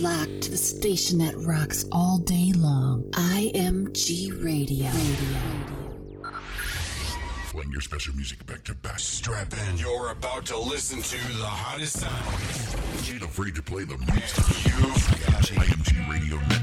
locked to the station that rocks all day long. IMG Radio. Radio. Playing your special music back to back. Strap in. You're about to listen to the hottest sound. Ain't afraid to play the music. You've got IMG Radio.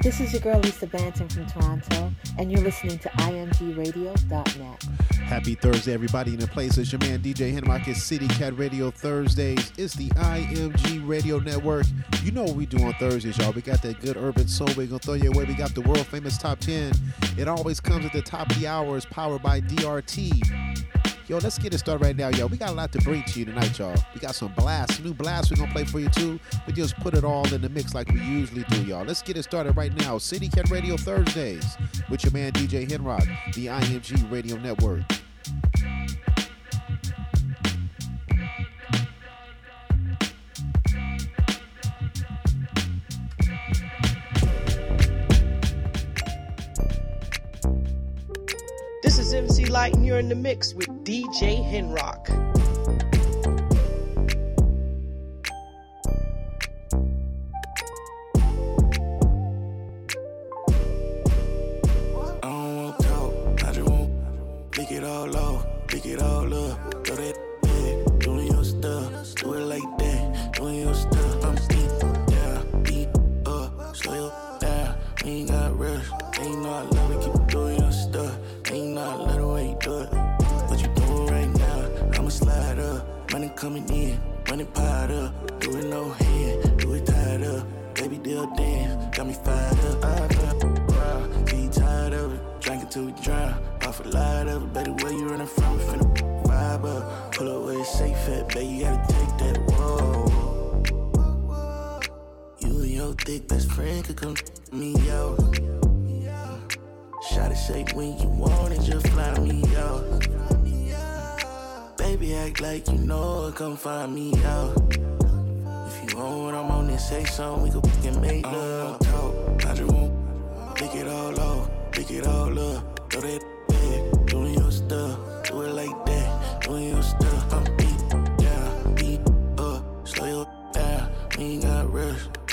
This is your girl Lisa Banton from Toronto, and you're listening to imgradio.net. Happy Thursday, everybody in the place. It's your man DJ Henrock. It's City Cat Radio Thursdays. It's the IMG Radio Network. You know what we do on Thursdays, y'all. We got that good urban soul. We're to throw you away. We got the world famous top 10. It always comes at the top of the hour. It's powered by DRT. Yo, let's get it started right now, yo. We got a lot to bring to you tonight, y'all. We got some blasts, new blasts we're gonna play for you too. We just put it all in the mix like we usually do, y'all. Let's get it started right now. City Cat Radio Thursdays with your man DJ Henrock, the IMG Radio Network. This is MC Lyte, and you're in the mix with DJ Henrock. Off a lot baby, where you running from? Finna vibe up. Pull up where it's safe at, baby, you gotta take that. Whoa. You and your thick best friend could come me out. Shot it shake when you want it, just fly me out. Baby, act like you know it, come find me out. If you want I'm on, then say something, we can fucking make love. Talk, I just want lick it all off, lick it all up. Throw that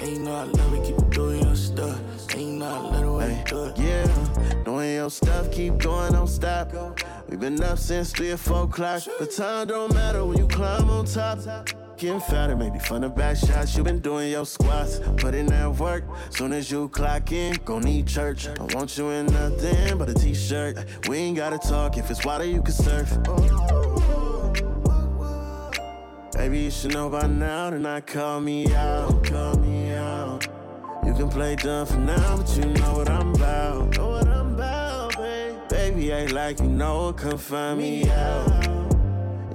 rush, ain't no I love it, keep doing your stuff. Ain't no I love the way you do it. Yeah, doing your stuff, keep going, don't stop. We've been up since three or four o'clock, but time don't matter when you climb on top. Getting fatter, maybe from the back shots. You been doing your squats, putting in that work. Soon as you clock in, gon' need church. I want you in nothing but a t-shirt. We ain't gotta talk, if it's water you can surf. Baby, you should know by now to not call me out. You can play dumb for now, but you know what I'm about. Know what I'm about, babe. Baby, act like you know it, come find me out.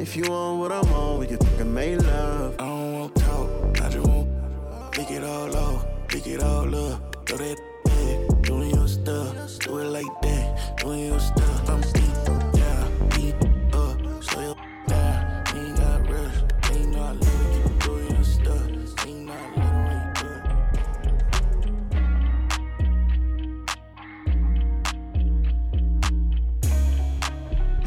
If you want what I'm on, we can fucking make love. I don't want talk, I just want lick it all off, lick it all up. Throw that back, doing your stuff, do it like that, doing your stuff. I'm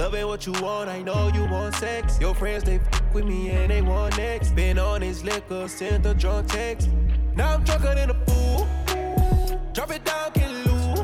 Love ain't what you want, I know you want sex. Your friends, they f with me and they want next. Been on this liquor, sent a drunk text. Now I'm drunker than a fool. Drop it down, can lose.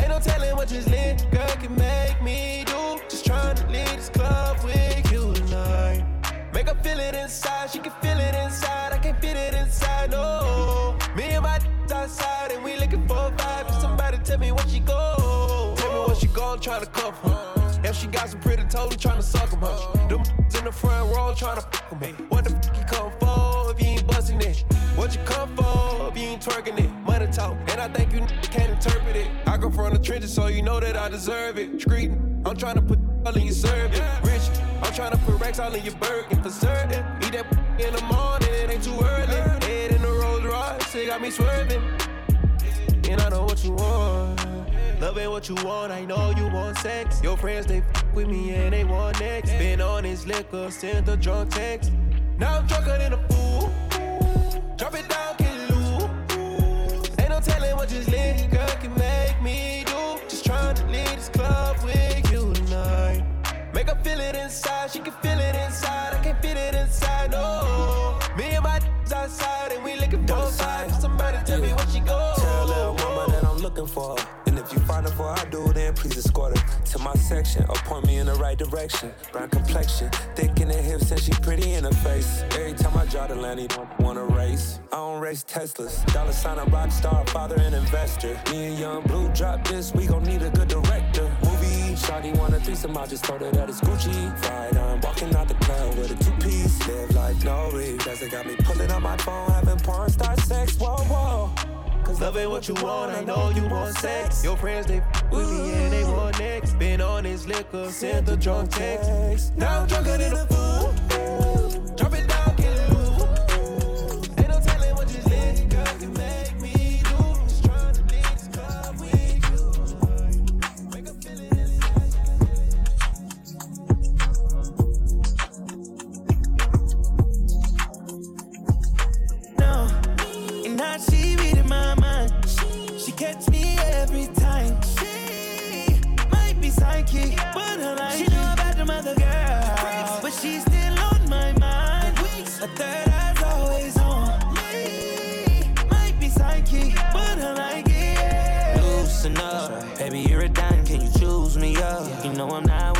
Ain't no telling what this lit girl can make me do. Just trying to leave this club with you tonight. Make her feel it inside, she can feel it inside. I can't feel it inside, no. Me and my outside, and we looking for a vibe. Somebody tell me what she go. Tell me what she go, I'm trying to cuff her. If she got some pretty toes, to suck 'em, huh? Them in the front row trying to fuck 'em. What the fuck you come for if you ain't busting it? What you come for if you ain't twerking it? Money talk, and I think you can't interpret it. I come from the trenches, so you know that I deserve it. Screaming, I'm trying to put all in your serving. Rich, I'm trying to put racks all in your burger for certain. Eat that in the morning, it ain't too early. Head in the Rolls Royce, it got me swerving. And I know what you want. Loving what you want, I know you want sex. Your friends, they f with me and they want next. Been on his liquor, sent the drunk text. Now I'm drunker than a fool. Drop it down, get loose. Ain't no telling what this girl can make me do. Just trying to leave this club with you tonight. Make her feel it inside, she can feel it inside. I can't feel it inside, no. Me and my d- outside, and we looking Somebody tell me she go. Tell little mama that I'm looking for her escorted to my section, or point me in the right direction. Brown complexion, thick in the hips, and she pretty in the face. Every time I draw the line, he don't wanna race. I don't race Teslas. Dollar sign a rock star, father and investor. Me and Yung Bleu drop this, we gon' need a good director. Movie, Shawty want a threesome, I just told her that it's Gucci. Fried, I'm walking out the club with a two-piece. Live like no regrets, they got me pulling up my phone, having porn star sex, whoa, whoa. Cause love ain't what you want, I know you want sex. Your friends, they f- with me and they want next. Been on this liquor, sent the drunk text. Now I'm drunker than a fool. Drop it down, every time. She might be psychic, but her life. She know about them other girls, but she's still on my mind. A third eye's always on me. Might be psychic, but her like it. Loosen up, baby, you're a dime. Can you choose me up? You know I'm not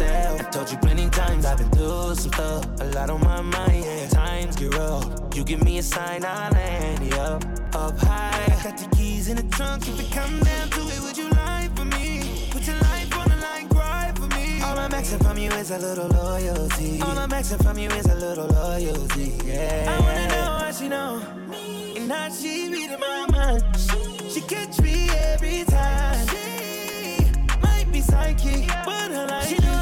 yourself. I told you plenty times I've been through some stuff. A lot on my mind, yeah. Times get rough. You give me a sign, I'll land you up, up high. I got the keys in the trunk. If it come down to it, would you lie for me? Put your life on the line, cry for me. All I'm asking from you is a little loyalty. All I'm asking from you is a little loyalty. Yeah. I wanna know how she know, and how she reading my mind. She catch me every time. She might be psychic, but her life. She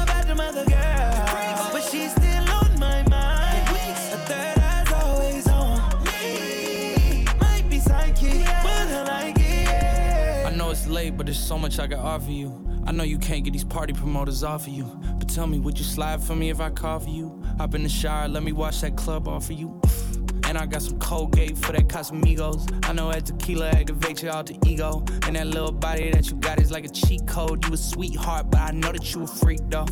there's so much I can offer you. I know you can't get these party promoters off of you. But tell me, would you slide for me if I call for you? Hop in the shower, let me watch that club off of you. And I got some Colgate for that Casamigos. I know that tequila activates your alter ego. And that little body that you got is like a cheat code. You a sweetheart, but I know that you a freak though.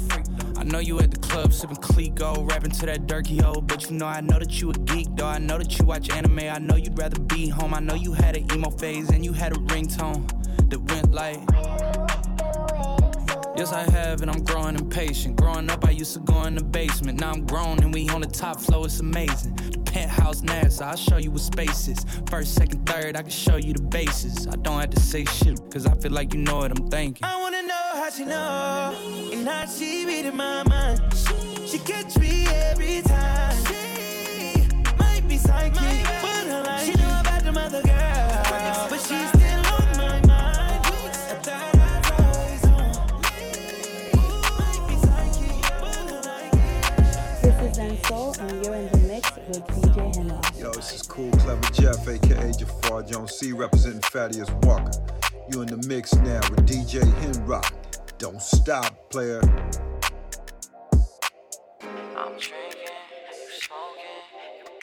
I know you at the club sipping Clicquot, rapping to that Durkee hole. But you know, I know that you a geek though. I know that you watch anime. I know you'd rather be home. I know you had an emo phase and you had a ringtone that went like. Yes, I have, and I'm growing impatient. Growing up, I used to go in the basement. Now I'm grown, and we on the top floor. It's amazing. The penthouse NASA, I'll show you what space is. First, second, third, I can show you the bases. I don't have to say shit, cause I feel like you know what I'm thinking. She know and how she reading my mind. She catch me every time. She might be psychic, but her life. She know about them other girls, but she's still on my mind. A third eye's always on me. Might be psychic, but her like it. This is Zen Soul, and you're in the mix with DJ Henry. Yo, this is Cool Clever Jeff, aka Jafar Jones C, representing Thaddeus Walker. You in the mix now with DJ Henrock. Don't stop, player. I'm drinking, you smoking,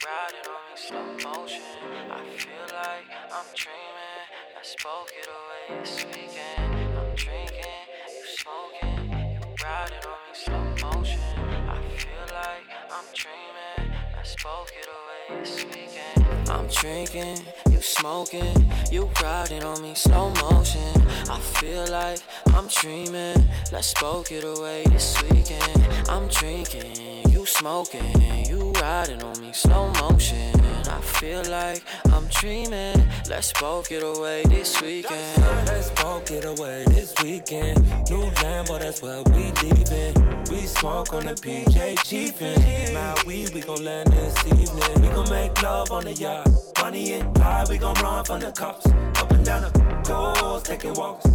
riding on me slow motion. I feel like I'm dreaming. I spoke it away this weekend. I'm drinking, you smoking, you riding on me slow motion. I feel like I'm dreaming. I spoke it away this weekend. I'm drinking, you smoking, you riding on me slow motion. I feel like I'm dreaming. Let's smoke it away this weekend. I'm drinking, smoking, you riding on me slow motion. I feel like I'm dreaming. Let's spoke it away this weekend. Let's smoke it away this weekend. New Lambo, that's where we leaving. We smoke on the PJ Chiefin. My weed, we gon' land this evening. We gon' make love on the yacht. Money and high, we gon' run from the cops. Up and down the coast, taking walks.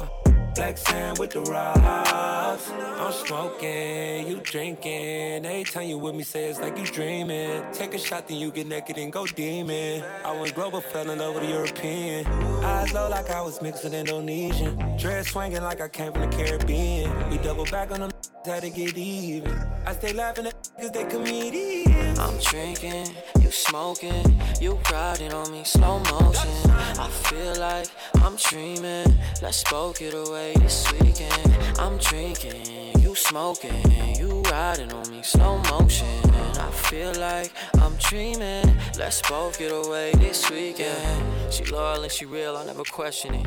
Uh, Sand with the rocks. I'm smoking, you drinking. Every time you with me, say it's like you dreaming. Take a shot, then you get naked and go demon. I went global, fell in love with European. Eyes low like I was with Indonesian. Dress swinging like I came from the Caribbean. We double back on them, had to get even. I stay laughing at cause they comedians. I'm drinking, you smoking, you riding on me slow motion. I feel like I'm dreaming. Let's spoke it away this weekend. I'm drinking, you smoking, you riding on me, slow motion. I feel like I'm dreaming. Let's both get away this weekend. She loyal and she real, I never question it.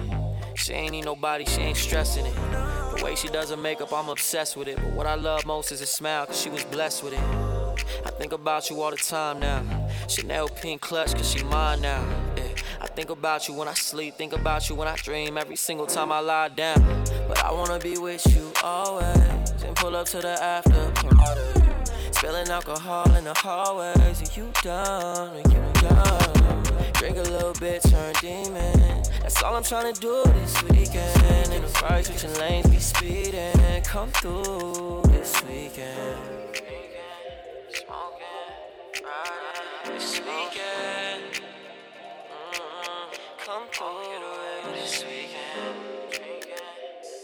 She ain't need nobody, she ain't stressing it. The way she does her makeup, I'm obsessed with it. But what I love most is her smile, cause she was blessed with it. I think about you all the time now. Chanel pink clutch, cause she mine now. Yeah. I think about you when I sleep, think about you when I dream, every single time I lie down. But I wanna be with you always, and pull up to the after party. Spilling alcohol in the hallways, are you done? Are you done? Drink a little bit, turn demon. That's all I'm trying to do this weekend. In the fire, switching lanes, be speeding. Come through this weekend. Smoking, riding this weekend. Mm-hmm. Come through this weekend. Drinking,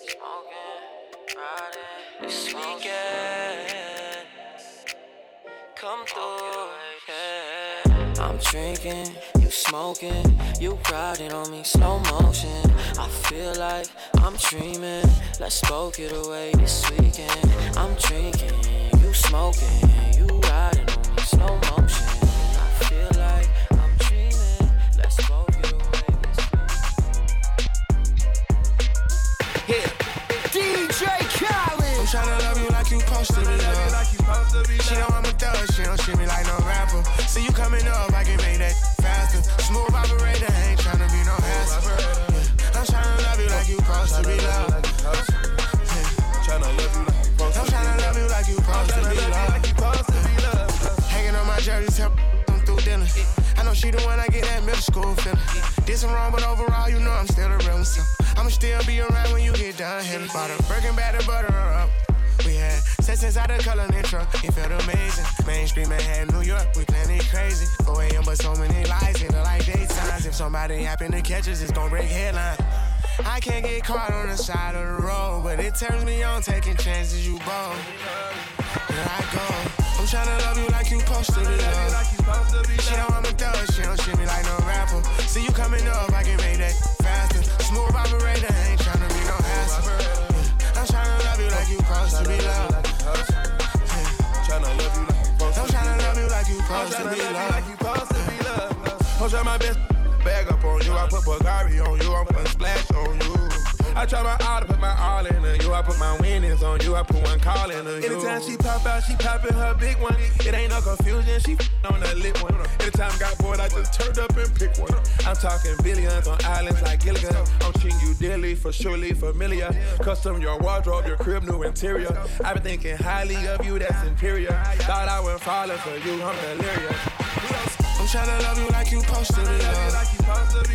smoking, riding this weekend. Come through, yeah. I'm drinking, you smoking, you riding on me slow motion. I feel like I'm dreaming. Let's both get away this weekend. I'm drinking, you smoking, you riding on me slow motion. I feel like I'm dreaming. Let's both get away Yeah. DJ Khaled. I'm tryna love you like you supposed to be loved. She know I'm a thug, she don't treat me like no rapper. See you coming up, I can make that faster. Smooth operator, ain't tryna be no hassle. Yeah. I'm tryna love you like you supposed to be loved. I know she the one I get that middle school feeling. Did some wrong, but overall, you know I'm still a real one. So I'ma still be around when you get done here. Bought a Birkin bag to butter her up. We had sex inside the color intro. It felt amazing. Main Mainstream Manhattan, New York, we planning crazy. 4 a.m. but so many lies, lights, hit like daytimes. If somebody happen to catch us, it's gonna break headlines. I can't get caught on the side of the road, but it turns me on taking chances. You bold. Here I go. I'm tryna love you like you supposed to be loved. She know I'm a thug, she don't treat me like no rapper. See you coming up, I can make that faster. Smooth operator, ain't tryna be no hassle. Yeah. I'm tryna love you like you supposed to be loved. Tryna love you like you supposed I'm tryna love you like you supposed to be loved. I'm trying my best bag up on you. I put Bulgari on you. I'm putting splash on you. I try my all to put my all into you. I put my winnings on you. I put one call into you. Anytime she pop out, she poppin' her big one. It ain't no confusion. She on the lit one. Anytime got bored, I just turned up and pick one. I'm talking billions on islands like Gilligan. I'm treating you dearly for surely familiar. Custom your wardrobe, your crib, new interior. I've been thinking highly of you, that's inferior. Thought I went falling for you, I'm delirious. I'm tryna love you like you supposed to be loved.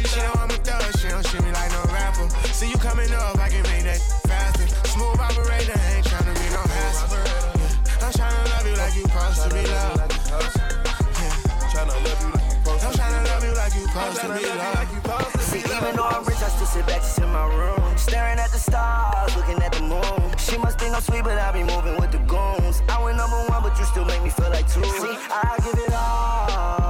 She know I'm a thug, she don't treat me like no rapper. See you coming up, I can make that faster. Smooth operator, ain't tryna be no hassle. Yeah. I'm tryna love you like you supposed to be loved. Tryna love you like you supposed I'm tryna love you like you supposed to be loved. See, even though I'm rich, I still sit back just in my room. Staring at the stars, looking at the moon. She must think I'm sweet, but I be moving with the goons. I went number one, but you still make me feel like two. See, I give it all.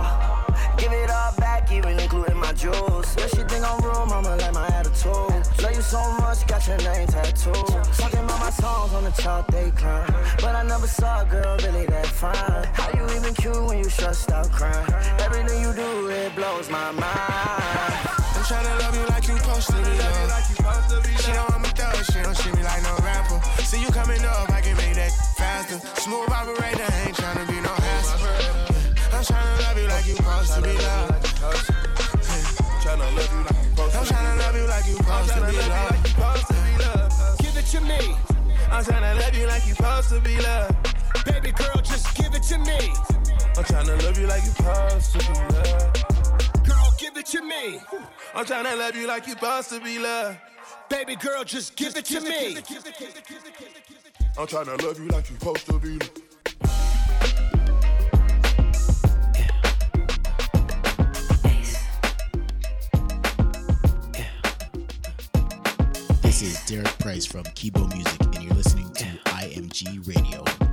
Jewels. Yeah, she think I'm real, mama, like my attitude. Love you so much, got your name tattooed. Talking about my songs on the chart, they climb. But I never saw a girl really that fine. How you even cute when you stressed out crying? Everything you do, it blows my mind. I'm tryna love you like you supposed to be loved. She know I'm a thug, she don't treat me like no rapper. See you coming up, I can make that faster. Smooth operator, ain't tryna be no hassle. I'm tryna love you like you supposed to be loved. I'm tryna love you like you supposed to be loved. Give it to me. I'm tryna love you like you supposed to be loved. Baby girl, just give it to me. I'm tryna love you like you supposed to be loved. Girl, give it to me. I'm tryna love you like you supposed to be loved. Baby girl, just give it to me. I'm tryna love you like you supposed to be loved. This is Derek Price from Kibo Music, and you're listening to IMG Radio.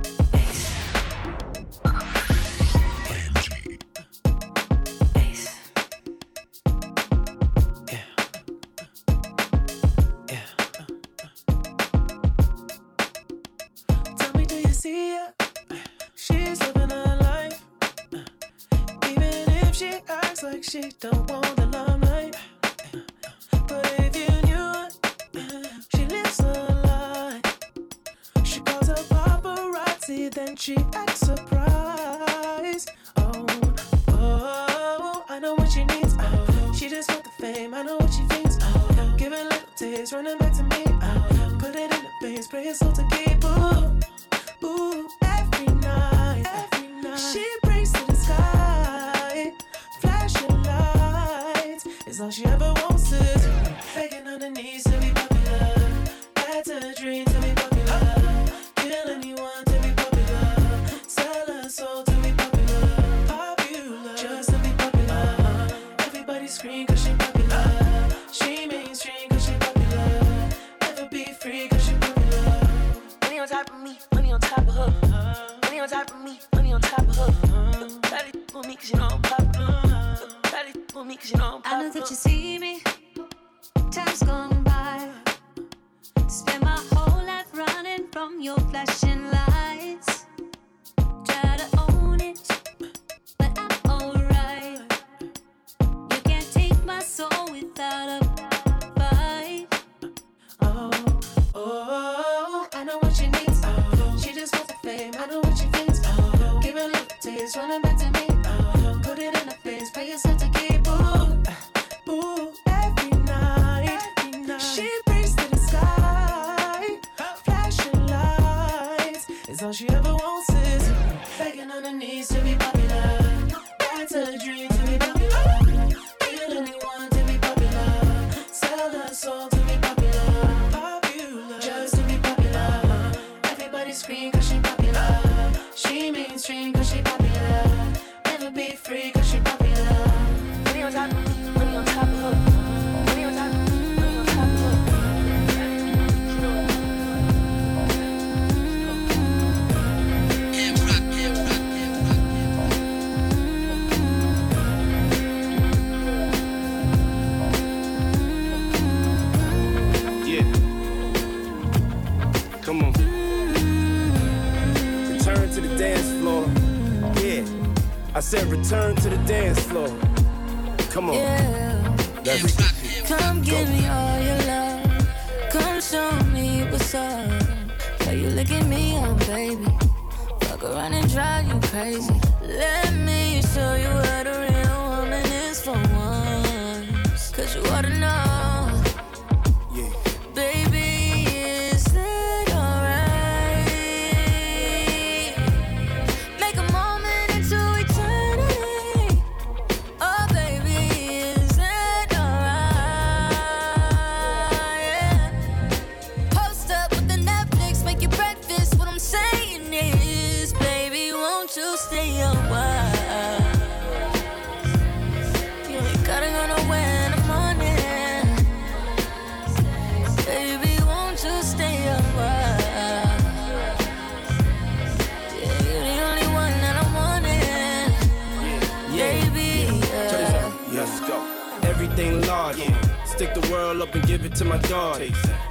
everything large. Yeah. Stick the world up and give it to my daughter.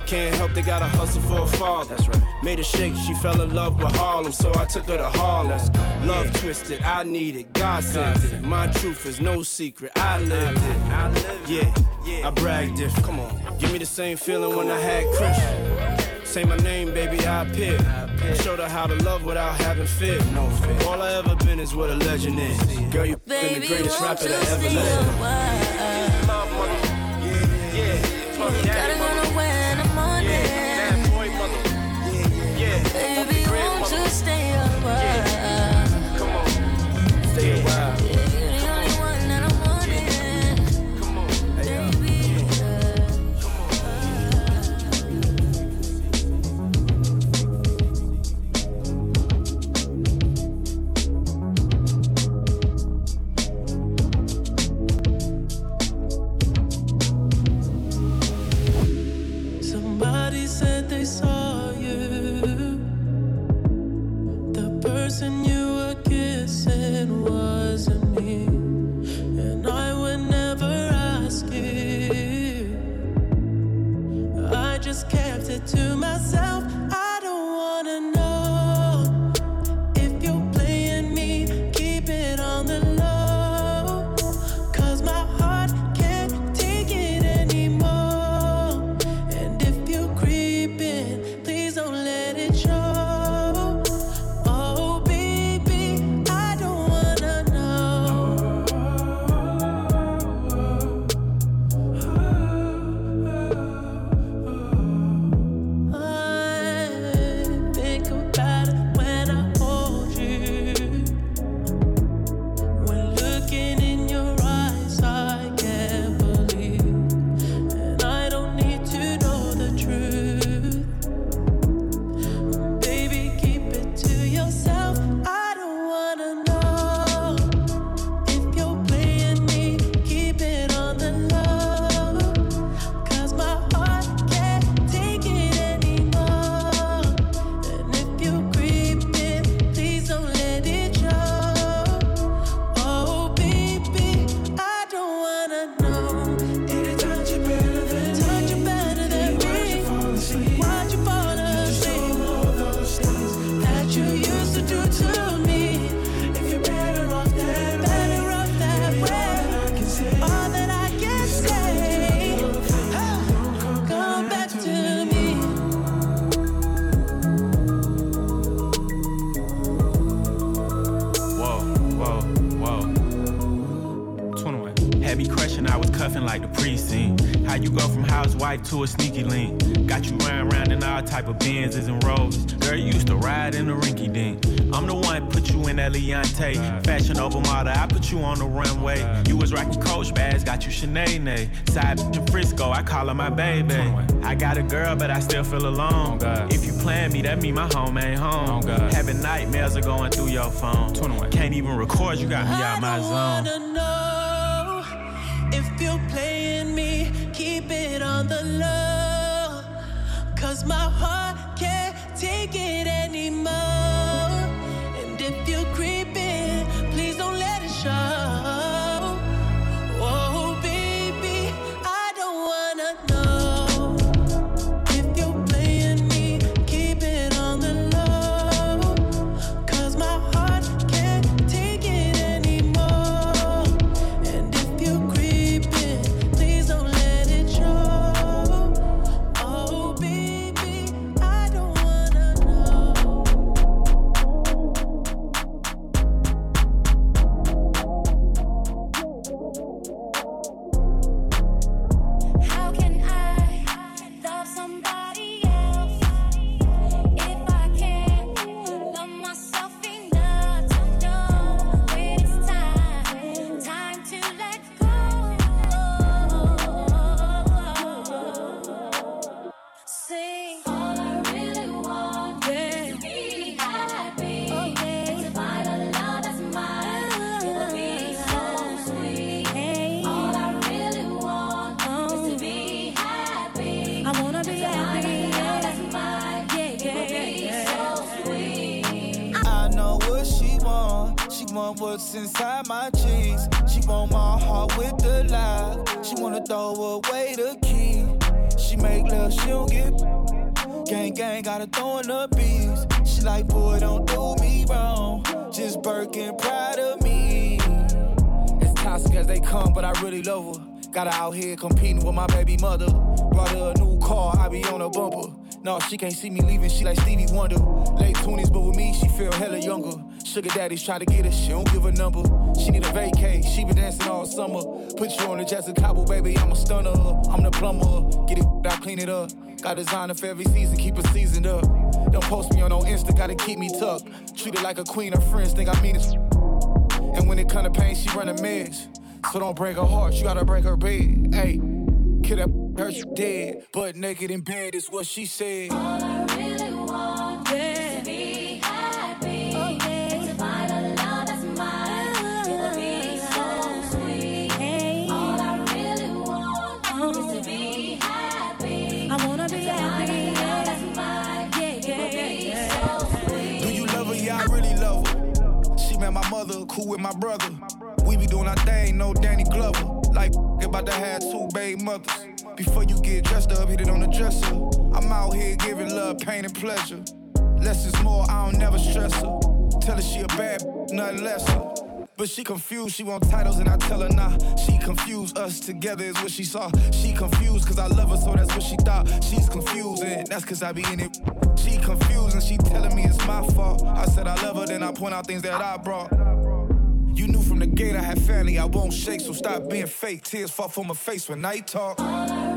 Can't help, they gotta hustle for a father. That's right. Made a shake, she fell in love with Harlem, so I took her to Harlem. Love yeah. twisted, I need it, God sent it. My truth is no secret, I lived it. I lived yeah. yeah, I brag different. Come on, give me the same feeling when I had Christian. Say my name, baby, I appear. Showed her how to love without having fear. No fear. All I ever been is what a legend is. Girl, you been the greatest rapper that ever lived. Yeah, fuck that. You Sinead. Side in Frisco, I call her my baby. I got a girl, but I still feel alone. If you plan me, that mean my home ain't home. Having nightmares are going through your phone. Can't even record, you got me out my zone. Got her out here competing with my baby mother. Brought her a new car, I be on her bumper. No, she can't see me leaving, she like Stevie Wonder. Late 20s, but with me, she feel hella younger. Sugar daddies try to get her, she don't give a number. She need a vacay, she been dancing all summer. Put you on the Jessica Cabo, baby, I'm a stunner. I'm the plumber, get it, I clean it up. Got designer for every season, keep it seasoned up. Don't post me on no Insta, gotta keep me tucked. Treat her like a queen, her friends think I mean it. And when it come to pain, she run a mess. So don't break her heart, you gotta break her bed. Hey, kid that hurt you dead. But naked in bed is what she said. All I really wanna be happy. Oh, yeah. To find a love that's mine. You will be so sweet. Hey. All I really want uh-huh. is to be happy. I wanna be to happy. Find a love that's mine. Yeah, You will yeah, be yeah. so sweet. Do you love her? Yeah, I really love her. She met my mother, cool with my brother. Doing our thing, no Danny Glover. Like about to have two baby mothers. Before you get dressed up, hit it on the dresser. I'm out here giving love, pain, and pleasure. Less is more, I don't never stress her. Tell her she a bad, nothing lesser. But she confused, she want titles and I tell her nah. She confused, us together is what she saw. She confused cause I love her, so that's what she thought. She's confused and that's cause I be in it. She confused and she telling me it's my fault. I said I love her, then I point out things that I brought. You knew from the gate I had family, I won't shake, so stop being fake. Tears fall from my face when I talk. All I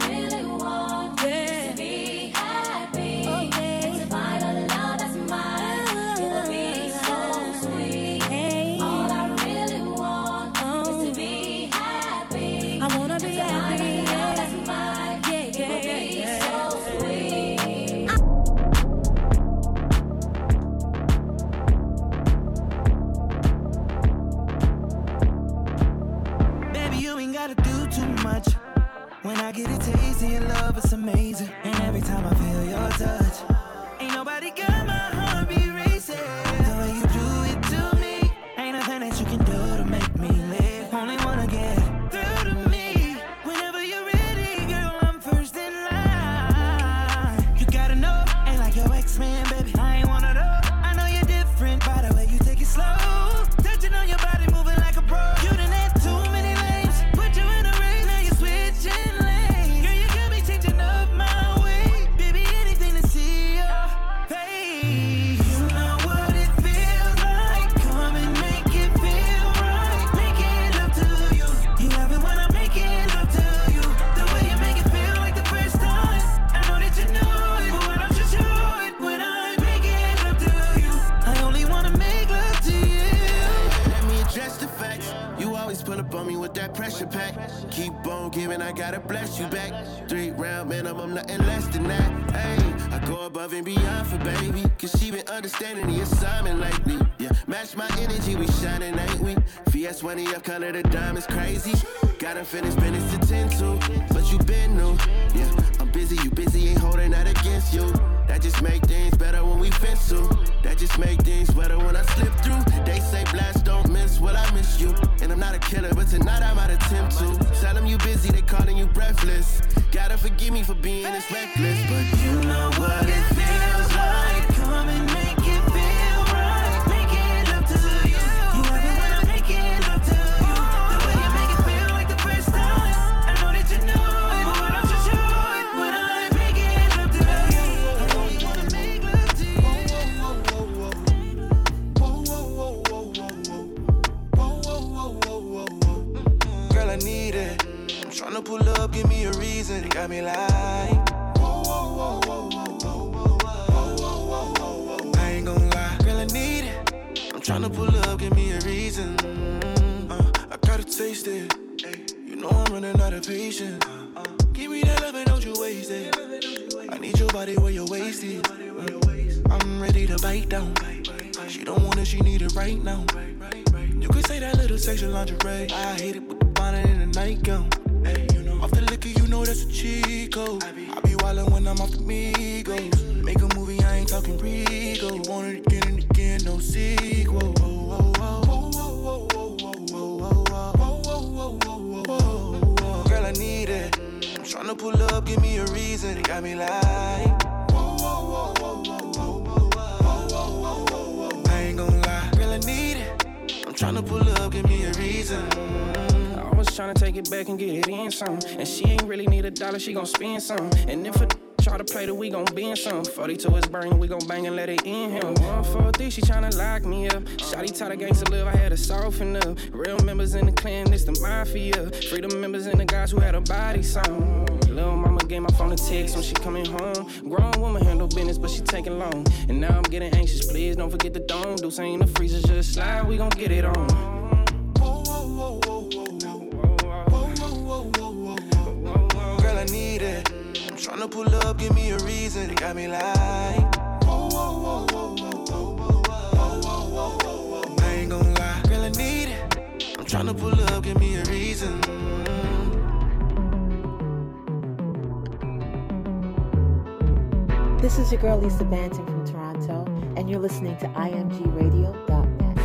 When I get a taste of your love, it's amazing. And every time I feel your touch, she gon' spend some. And if a try to play the we gon' bend some. 42 is burning, we gon' bang and let it in him. 143, she tryna lock me up. Shotty taught a gangsta live, I had to soften up. Real members in the clan, it's the mafia. Freedom members and the guys who had a body song. Little mama gave my phone a text when she coming home. Grown woman handle business, but she taking long. And now I'm getting anxious, please don't forget the dome. Do saying the freezer just slide, we gon' get it on. Lisa Banton from Toronto, and you're listening to imgradio.net.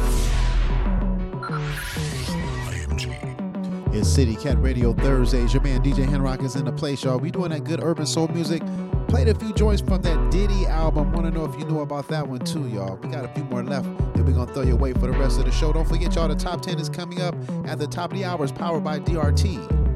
It's City Cat Radio Thursdays. Your man DJ Henrock is in the place, y'all. We doing that good urban soul music. Played a few joints from that Diddy album. Want to know if you know about that one too, y'all. We got a few more left. Then we're gonna throw you away for the rest of the show. Don't forget, y'all. The top ten is coming up at the top of the hour. Powered by DRT.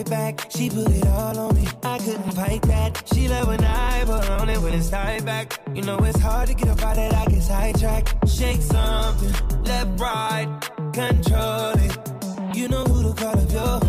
Right back. She put it all on me. I couldn't fight that. She love when I put on it when it's tied back. You know it's hard to get up out of that I get sidetracked. Shake something, left, right, control it. You know who to call if you're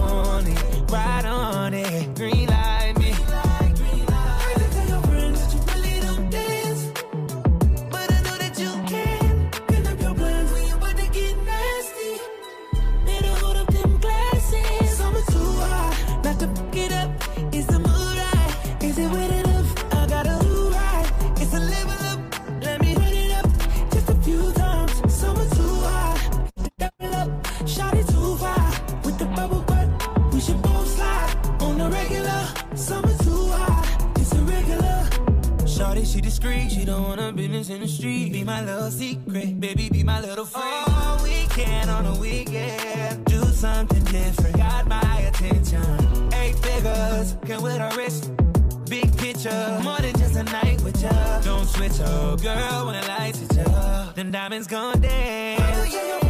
she don't wanna business in the street. Be my little secret, baby, be my little friend. All weekend on a weekend, do something different. Got my attention. Eight figures, come with a wrist. Big picture, more than just a night with ya. Don't switch up, girl, when the lights hit ya. Then diamonds gon' dance. Oh, I know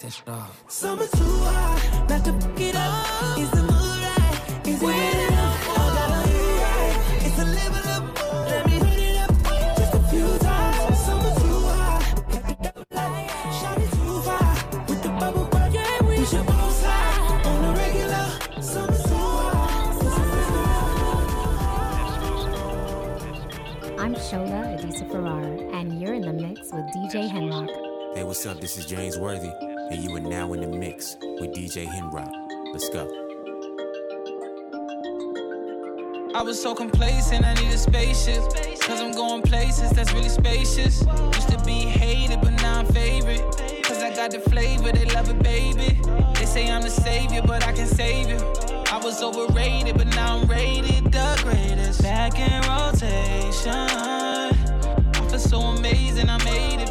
take that shit off. Summer too hot, not to fuck it up. Is the mood right? Is it enough? I gotta be right. It's a level up. Let me hit it up just a few times. Summer too hot, shot it too far with the bubble butt. We should both slide on the regular. Summer too I'm Shola Adisa Ferrara, and you're in the mix with DJ Henrock. Hey, what's up? This is James Worthy, and you are now in the mix with DJ Henrock. Let's go. I was so complacent, I need a spaceship. Cause I'm going places that's really spacious. Used to be hated, but now I'm favorite. Cause I got the flavor, they love it, baby. They say I'm the savior, but I can save you. I was overrated, but now I'm rated the greatest. Back in rotation. I feel so amazing, I made it.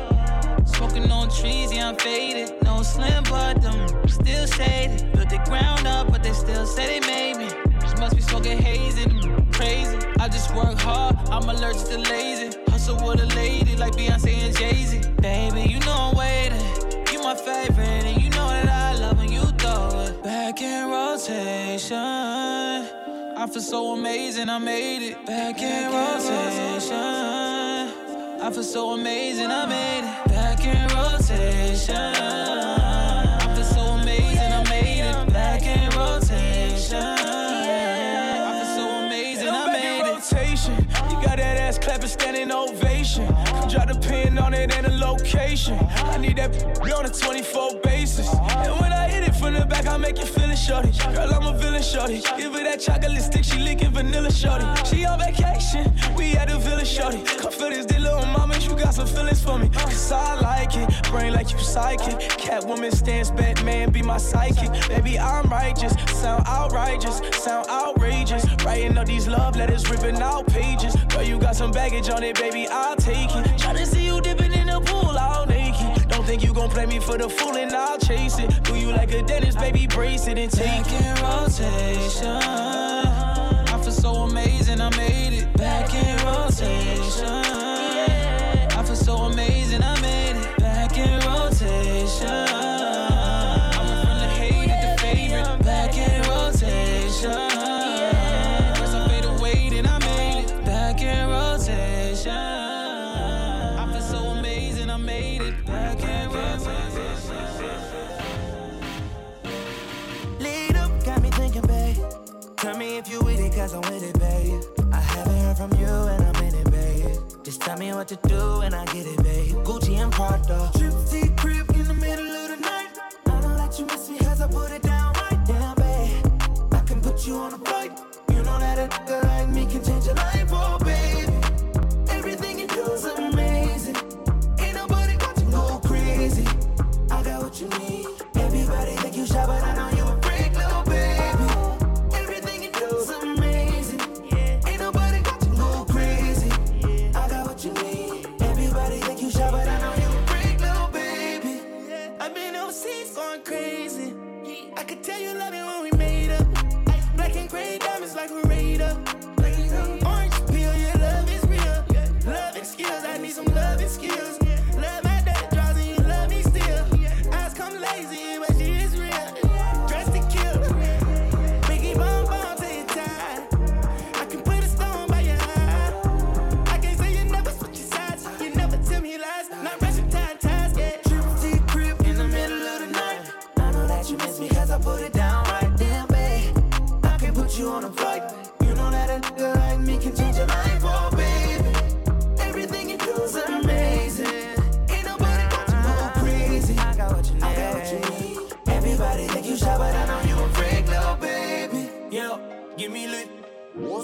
Smoking on trees, yeah, I'm faded. No slim, but them still shaded. Built the ground up, but they still say they made me. Just must be smoking hazy, them crazy. I just work hard, I'm allergic to lazy. Hustle with a lady like Beyonce and Jay Z. Baby, you know I'm waiting. You my favorite, and you know that I love when you throw it back in rotation. I feel so amazing, I made it back in rotation. I feel so amazing, I made it back in rotation. I feel so amazing, I made it back in rotation. I feel so amazing, I made it. In rotation. You got that ass clapping, standing ovation. Drop the pin on it and the location. I need that on a 24 basis. And when I from the back, I make you feel it, shorty. Girl, I'm a villain, shorty. Give her that chocolate stick, she licking vanilla, shorty. She on vacation, we at the village, shorty. Come feel this, dear little mama, you got some feelings for me. Cause I like it, brain like you psychic. Catwoman stance, Batman be my psychic. Baby, I'm righteous, sound outrageous, sound outrageous. Writing up these love letters, ripping out pages. Girl, you got some baggage on it, baby, I'll take it. Tryna see you dipping in the pool all. Think you gon' play me for the fool and I'll chase it. Do you like a dentist, baby, brace it and take it. rotation. I feel so amazing, I made it. Cause I'm with it, babe. I haven't heard from you and I'm in it, babe. Just tell me what to do and I get it, babe. Gucci and Prada. Trip crib in the middle of the night. I know that you miss me cause I put it down right down, babe. I can put you on a flight. You know that a nigga like me can change your life, oh, baby. Everything you do is amazing. Ain't nobody got to go crazy. I got what you need.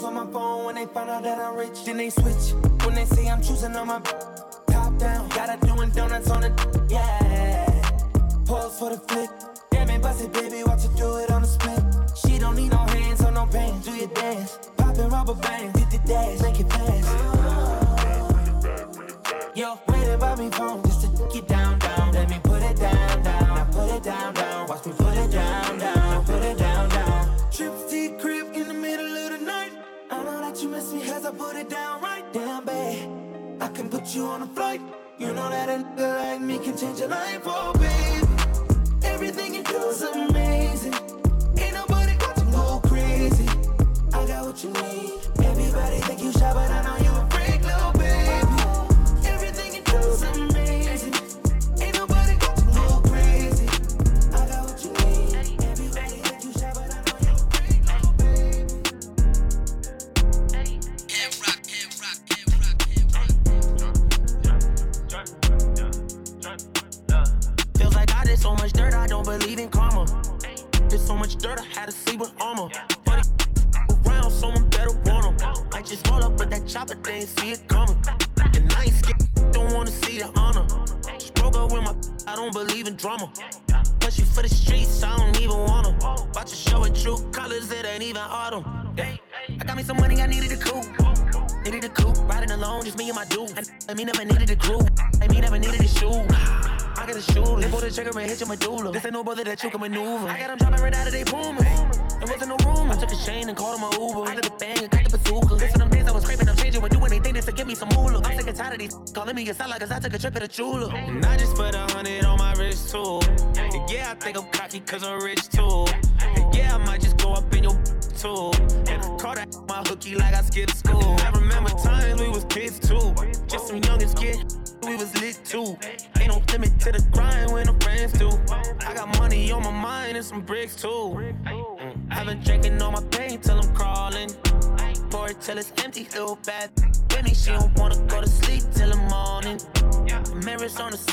On my phone when they find out that I'm rich. Then they switch when they say I'm choosing on my top down. Gotta doing donuts on it, yeah. Pause for the flick. Damn it, bust it, baby. Watch her do it on the split. She don't need no hands or no pain. Do your dance. Popping rubber bands, hit the dash, make it fast. Yo, waiting by me phone just to get down, can put you on a flight. You know that a nigga like me can change your life, oh baby. Everything you do is amazing. Ain't nobody got to go crazy. I got what you need. Everybody think you shy, but I know you seller I the jeweler. And I just put a hundred on my wrist too. And yeah, I think I'm cocky cause I'm rich too. And yeah, I might just go up in your too. And I caught that my hooky like I skipped school. I remember times we was kids too. Just some youngest kid, we was lit too. Ain't no limit to the grind when the friends do. I got money on my mind and some bricks too. Mm. I've been drinking all my pain till I'm crawling. Pour it till it's empty, feel bad.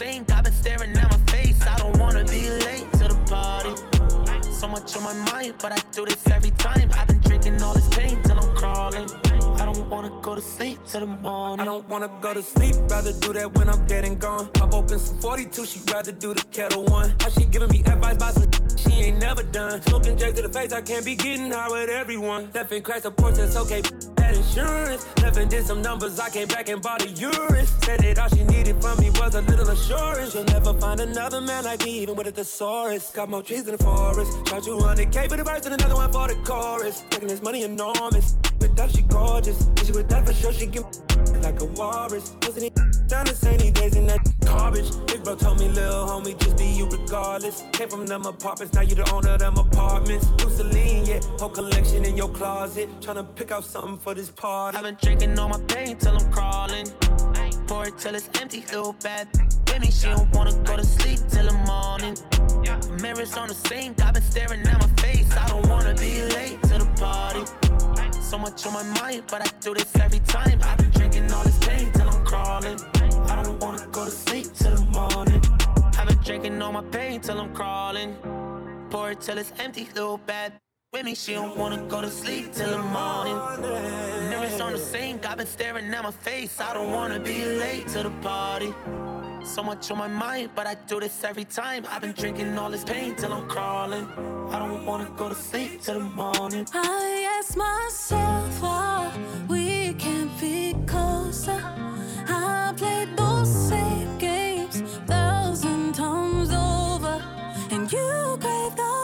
Sink, I've been staring at my face. I don't wanna be late to the party. So much on my mind, but I do this every time. I've been drinking all this pain till I'm crawling. I don't wanna go to sleep till the morning. I don't wanna go to sleep, rather do that when I'm dead and gone. Pop open some 42, she'd rather do the Ketel One. How she giving me advice about some she ain't never done. Smoking J to the face, I can't be getting high with everyone. Left crashed the that's okay. Had insurance. Left did some numbers, I came back and bought a Urus. Said that all she needed from me was a little assurance. You'll never find another man like me, even with a thesaurus. Got more trees in the forest. Charge you 100k for the verse and another one for the chorus. Taking this money enormous. With that, she gorgeous. If she with that for sure, she give like a walrus. Wasn't it down the sunny days in that garbage? Big bro told me, little homie, just be you regardless. Came from them apartments, now you the owner of them apartments. Celine, yeah, whole collection in your closet. Tryna pick out something for this party. I've been drinking all my pain till I'm crawling. Pour it till it's empty, feel bad. Me, she don't wanna go to sleep till the morning. Mirrors on the sink, I've been staring at my face. I don't wanna be late to the party. So much on my mind, but I do this every time. I've been drinking all this pain till I'm crawling. I don't wanna go to sleep till the morning. I've been drinking all my pain till I'm crawling. Pour it till it's empty, feel bad. With me, she don't wanna go to sleep till the morning. Mirrors on the sink, I've been staring at my face. I don't wanna be late to the party. So much on my mind, but I do this every time. I've been drinking all this pain till I'm crawling. I don't wanna go to sleep till the morning. I ask myself why we can't be closer. I played those same games thousand times over, and you crave those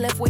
left with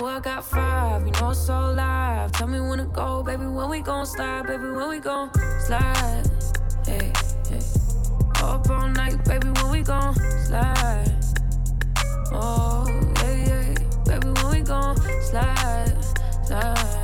Ooh, I got five, you know it's so live. Tell me when to go, baby, when we gon' slide, baby, when we gon' slide. Hey, hey. Up all night, baby, when we gon' slide. Oh, yeah, yeah, baby, when we gon' slide, slide,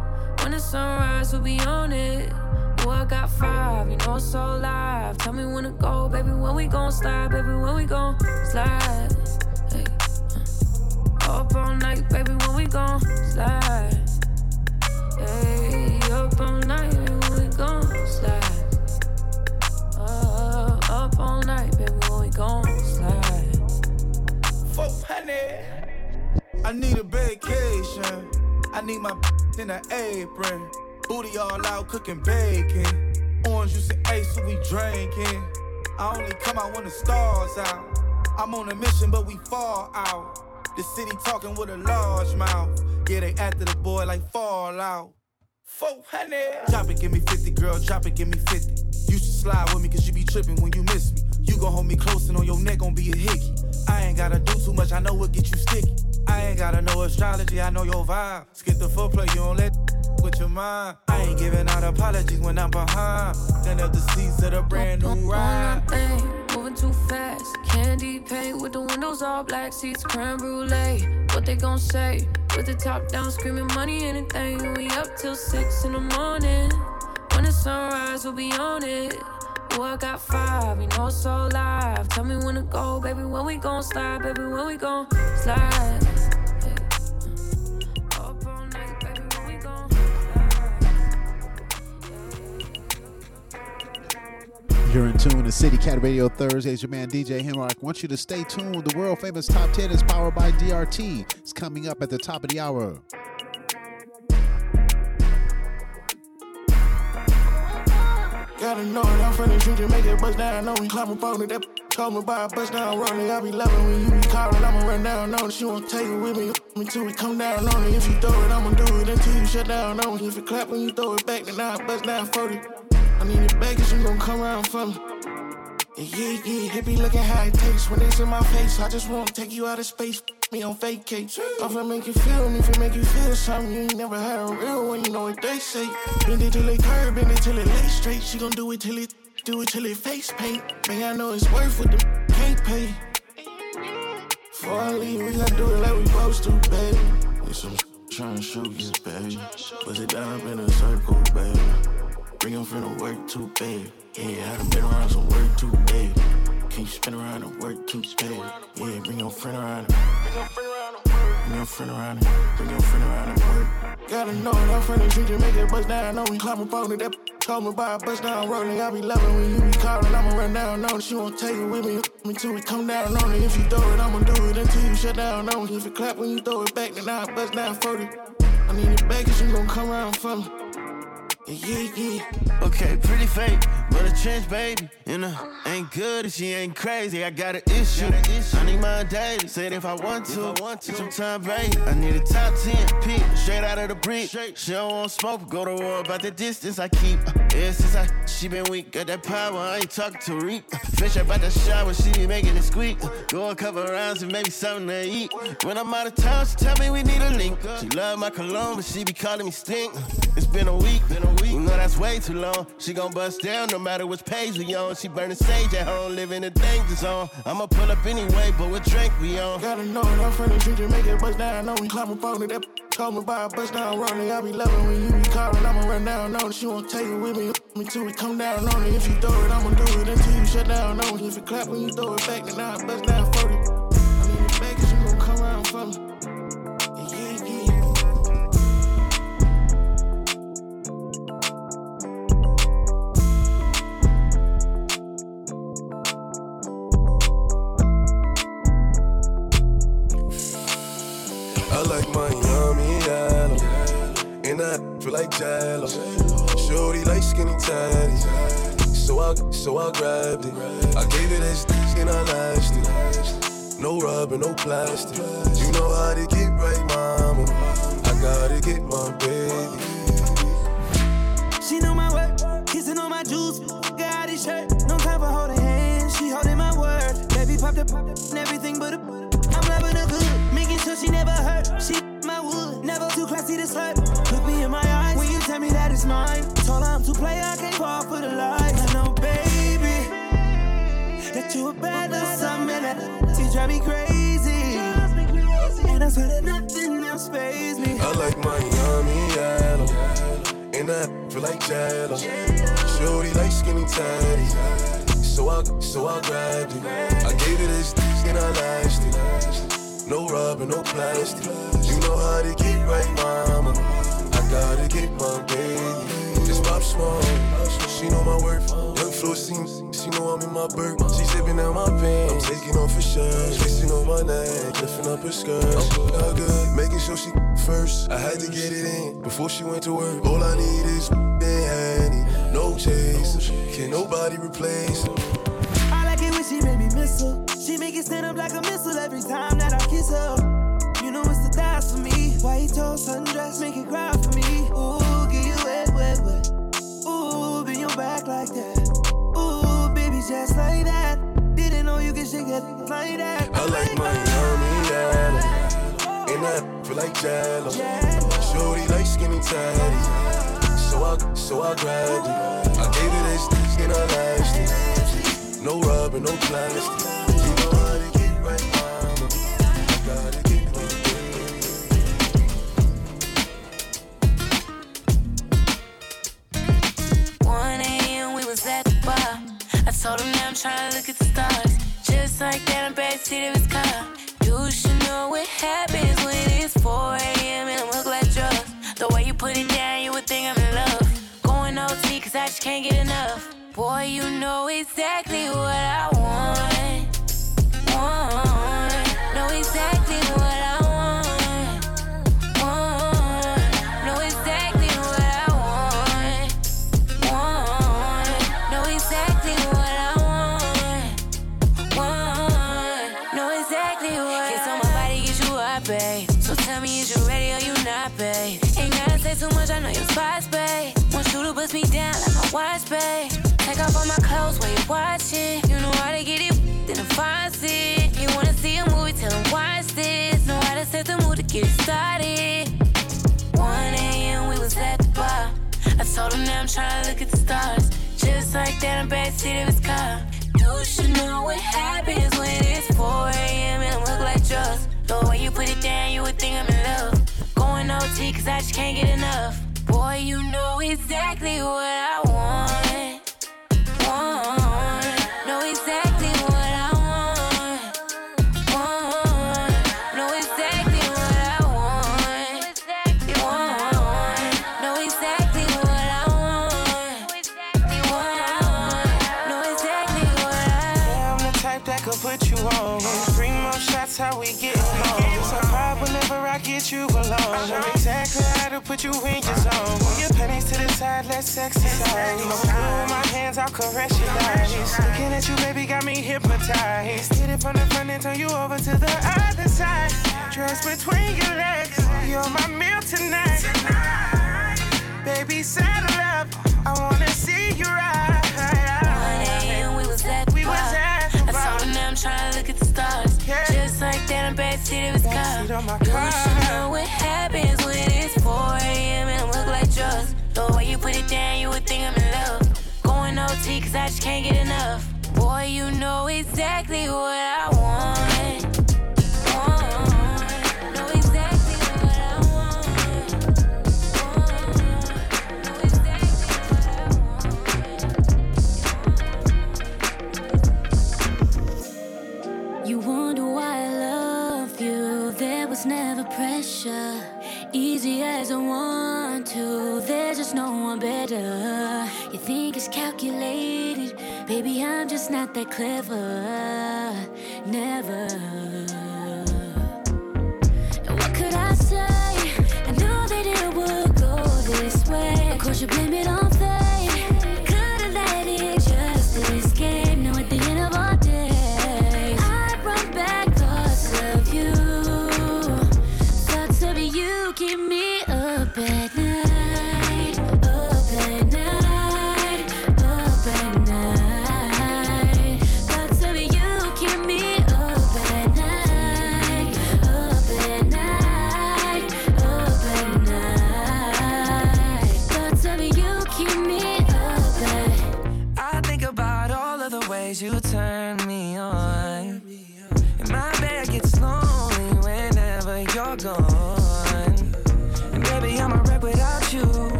When the sunrise, we'll be on it. Ooh, I got five, you know it's so live. Tell me when to go, baby. When we gon' slide, baby. When we gon' slide. Hey, uh. Up all night, baby. When we gon' slide. Hey, up all night, baby. When we gon' slide. Uh, up all night, baby. When we gon' slide. 400. I need a vacation. I need my in an apron. Booty all out cooking bacon. Orange juice and ace, so we drinking. I only come out when the stars out. I'm on a mission, but we fall out. The city talking with a large mouth. Yeah, they after the boy like fall Fallout. 400. Drop it, give me 50, girl. Drop it, give me 50. You should slide with me, cause you be tripping when you miss me. You gon' hold me close and on your neck gon' be a hickey. I ain't gotta do too much, I know what get you sticky. I ain't gotta know astrology, I know your vibe. Skip the footplay, you don't let with your mind. I ain't giving out apologies when I'm behind. Then up the seats of the brand new ride. Moving too fast. Candy paint with the windows all black, seats creme brulee. What they gon' say? With the top down, screaming money, anything. We up till six in the morning. When the sunrise, we'll be on it. Ooh, I got five, you know it's so live. Tell me when to go, baby. When we gon' slide, baby. When we gon' slide. You're in tune to City Cat Radio Thursdays. Your man DJ Henrock wants you to stay tuned. The world famous Top 10 is powered by DRT. It's coming up at the top of the hour. Gotta know it, I'm the street to make it bust down. I know we climb up on it, that call me by a bust down rolling. I be loving when you be calling, I'ma run down on it. She won't take it with me, till we come down on it. If you throw it, I'ma do it until you shut down on it. If you clap when you throw it back, then I bust down 40. I need it back, cause you gon' come around for me. Yeah, yeah, yeah, be looking how it tastes when it's in my face. I just wanna take you out of space, me on vacate. I'm finna make you feel me, finna make you feel something. You ain't never had a real one, you know what they say. Bend it till it curve, bend it till it lay straight. She gon' do it till it, do it till it face paint. Man, I know it's worth what the can't pay. Before I leave, we gotta do it like we supposed to, baby. There's some trying to show you, baby. Bust it down up in a circle, baby. Bring your friend to work too, baby. Yeah, I done been around some work too, baby. Can you spin around and work too, baby? Yeah, bring your friend around. Bring your friend around. Bring your friend around. Bring your friend around and work. Gotta know it, I'm from the street to make it bust down. I know we climb up on it, that call me by a bust down rolling. I be loving when you be calling, I'ma run down on it. She won't take it with me, me till we come down on it. If you throw it, I'ma do it until you shut down on it. If it clap when you throw it back, then I bust down 40. I need it back, cause you gon' come around for me. Yeah, yeah. Okay, pretty fake, but a trench baby. You know, ain't good if she ain't crazy. I got an issue. I need my daily. Said if I want to, want to. Sometime, baby. I need a top 10 pick, straight out of the brick. She don't want smoke, go to war about the distance I keep. Uh, yeah, since I, she been weak, got that power. I ain't talking to Reap. Uh, fish up out the shower, she be making it squeak. Uh, go a couple rounds and maybe something to eat. When I'm out of town, she tell me we need a link. She love my cologne, but she be calling me stink. It's been a week, been a week. You know that's way too long. She gon' bust down no matter which page we on. She burning sage at home, living in danger zone. I'ma pull up anyway, but what drink we on? Gotta know it, I'm from the street to make it bust down. I know we climb up on it, that call me by a bust down rolling. I be loving when you be calling, I'ma run down on it. She won't take it with me, me till we come down on it. If you throw it, I'ma do it until you shut down on it. If you clap when you throw it back, then I bust down 40. I I feel like Jello. Shorty like skinny tatty. So I, so I grabbed it. I gave it as and I lashed it. No rubber, no plastic. You know how to get right, mama. I gotta get my baby. She know my work, kissing on my juice. Got his shirt, no time for holding hands. She holding my word. Baby popped up everything but a. I'm loving her good, making sure she never hurt. She Told I'm play, I can't fall for the lies. I know, baby, that you a bad little something that she drive me crazy. And I swear that nothing else pays me. I like Miami yellow. And I feel like Jello. Shorty like skinny tatty. So I, so I grabbed it. I gave it this and I lashed it. No rubber, no plastic. You know how to get right, mama. I gotta get my baby. Small. She know my worth. Young floor seems. She know I'm in my bird. She sipping out my pants. I'm taking off her shirt. Kissing on my neck. Lifting up her skirt. I'm good. Making sure she first. I had to get it in before she went to work. All I need is and Henny. No chase. Can nobody replace. I like it when she make me miss her. She make it stand up like a missile every time that I kiss her. You know it's the thighs for me. White toast, sundress, make it cry for me. Ooh, back like that. Ooh, baby, just like that. Didn't know you could shake it like that. I like Miami yellow. And I feel like Jello. Shorty like skinny tatty. So I, so I grabbed it. I gave it this and I lashed it. No rubber, no plastic. Told him now I'm trying to look at the stars. Just like that, I'm backseat of his car. You should know what happens when it's 4 a.m. and I'm like drugs. The way you put it down, you would think I'm in love. Going OT, cause I just can't get enough. Boy, you know exactly what I. Want. Watch, babe. Take off all my clothes while you watching. You know how to get it in the faucet. You wanna see a movie, tell him watch this. Know how to set the mood to get started. 1 a.m. we was at the bar. I told him now I'm trying to look at the stars. Just like that, I'm backseat of his car. You should know what happens when it's 4 a.m. and I'm hooked like drugs. The way you put it down, you would think I'm in love. Going OT, cause I just can't get enough. Boy, you know exactly what I put you in your zone. Move your panties to the side, let's exercise. With my hands, I'll caress your thighs. Looking at you, baby, got me hypnotized. Hit it from the front and turn you over to the other side. Dress between your legs, you're my meal tonight. Baby, saddle up, I wanna see you ride. I just can't get enough. Boy, you know exactly what I want. You wonder why I love you. There was never pressure. Easy as I want one too. There's just no one better. You think it's calculated, baby? I'm just not that clever. Never. What could I say? I know that it would go this way. Of course, you blame it on.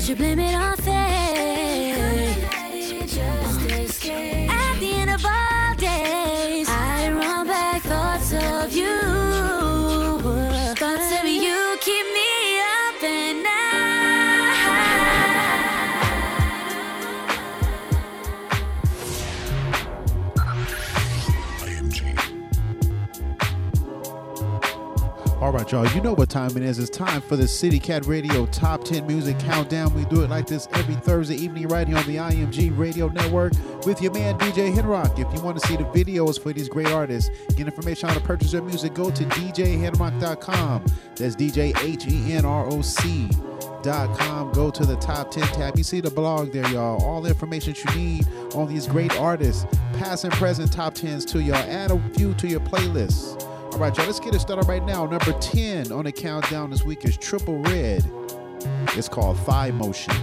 Would you blame it on fate? y'all. You know what time it is. It's time for the City Cat Radio Top 10 Music Countdown. We do it like this every Thursday evening right here on the IMG Radio Network with your man DJ Henrock. If you want to see the videos for these great artists, get information on how to purchase their music, go to djhenrock.com. That's DJ H E N R O C. Dot com. Go to the top 10 tab. You see the blog there, y'all. All the information you need on these great artists, past and present top 10s, to y'all. Add a few to your playlist. Right, y'all, let's get it started right now. Number 10 on the countdown this week is Trippie Redd. It's called Thy Motion.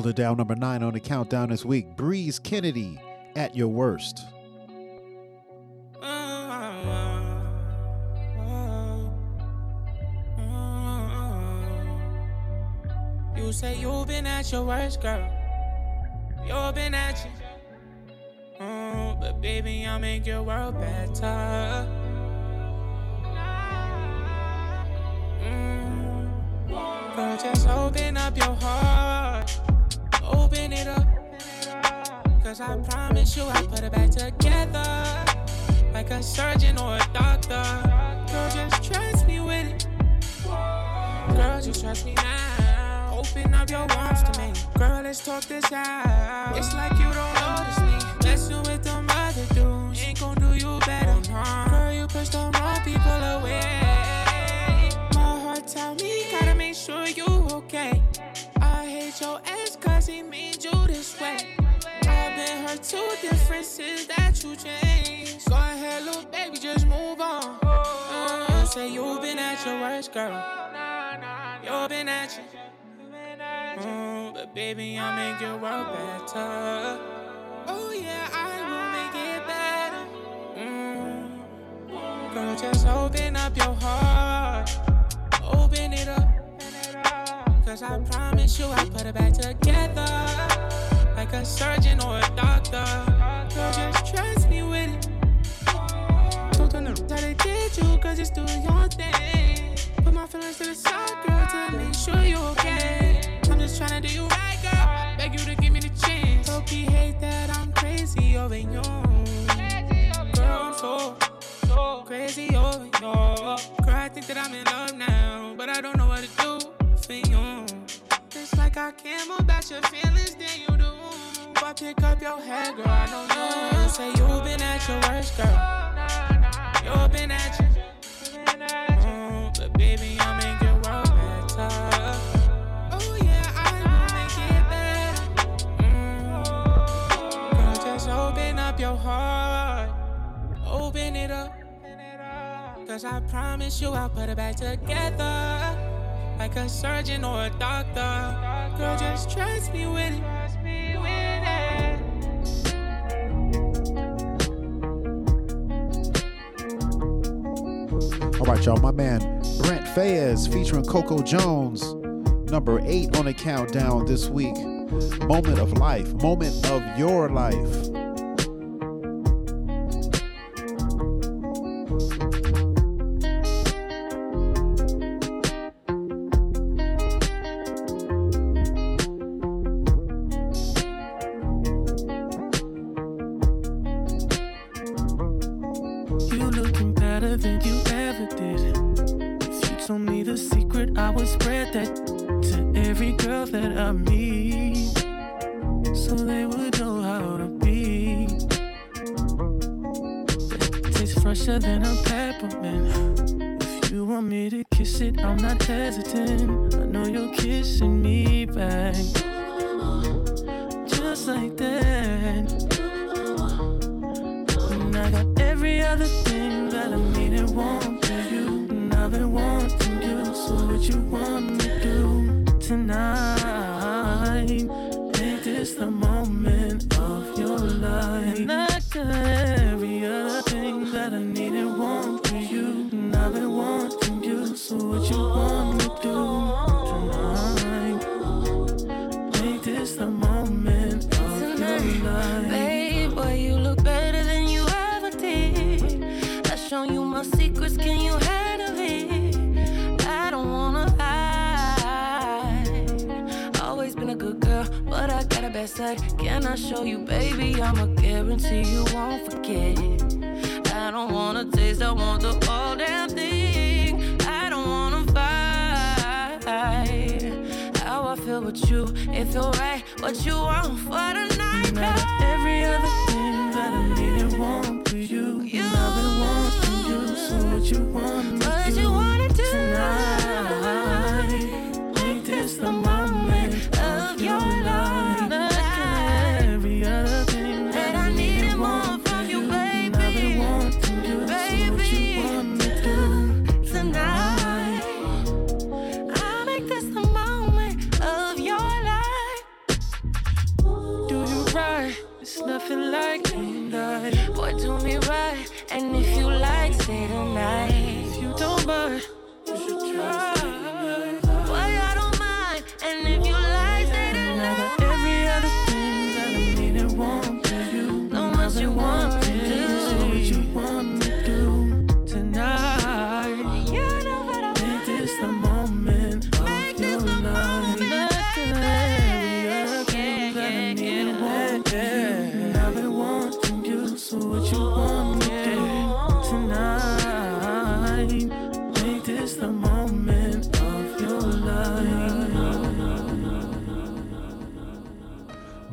Down, number nine on the countdown this week. Breeez Kennedy at your worst. You say you've been at your worst, girl. You've been at your. Mm, but baby, I'll make your world better. Mm, girl, just open up your heart. Cause I promise you I'll put it back together. Like a surgeon or a doctor. Girl, just trust me with it. Girl, just trust me now. Open up your arms to me. Girl, let's talk this out. It's like you don't notice me. Messing with them other dudes ain't gon' do you better. Girl, you push the wrong people away. My heart tell me, gotta make sure you okay. I hate your ass cause he made you this way. Been hurt two differences that you changed. Go ahead, little baby, just move on. Uh, say you've been at your worst, girl. You've been at your. Mm, but baby, I'll make your world better. Oh yeah, I will make it better. Mm. Girl, just open up your heart. Open it up. Cause I promise you I'll put it back together. Like a surgeon or a doctor. Girl, just trust me with it. Don't turn up how they did you, cause it's doing your thing. Put my feelings to the side, girl, to make sure you're okay. I'm just trying to do you right, girl. I beg you to give me the chance. Hope you hate that I'm crazy over you. Girl, I'm so, so crazy over you. Girl, I think that I'm in love now, but I don't know what to do like I care more about your feelings than you do. But pick up your head, girl, I don't know. You say you've been at your worst, girl. You've been at your Mm, but baby, I'll make your better. Oh yeah, I will make it better. Mm, girl, just open up your heart, open it up. Cause I promise you I'll put it back together. Like a surgeon or a doctor. Girl, just trust me with it. All right, y'all. My man Brent Faiyaz featuring Coco Jones, number eight on the countdown this week. Moment of life, moment of your life. You my secrets, can you handle it? I don't wanna hide. Always been a good girl, but I got a bad side. Can I show you, baby? I'ma guarantee you won't forget. I don't wanna taste, I want the whole damn thing. I don't wanna fight. How I feel with you, it feel right. What you want for the night? Every other thing that I need and want for you. you. I've you, so what you What to you wanna do tonight? Make this the tonight. If you don't mind, you should try.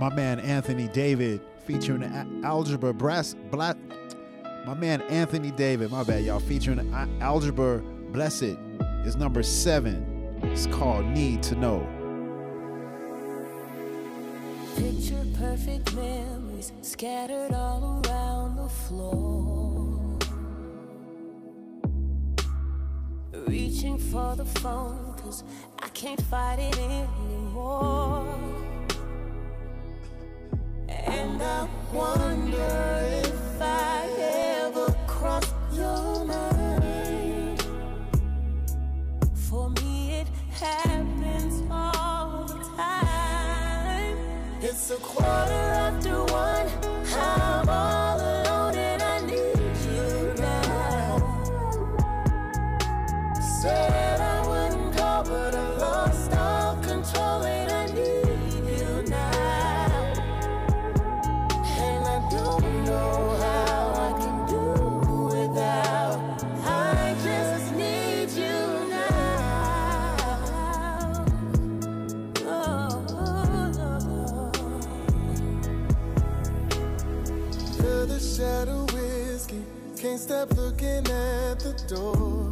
My man Anthony David featuring Algebra Brass Black. My man Anthony David, my bad, y'all, featuring Angela Blessett is number seven. It's called Need You Now. Picture perfect memories scattered all around the floor. Reaching for the phone, cause I can't fight it anymore. And I wonder if I ever crossed your mind. For me, it happens all the time. It's a quarter after one. I'm all alone and I need you now. Said Can't stop looking at the door.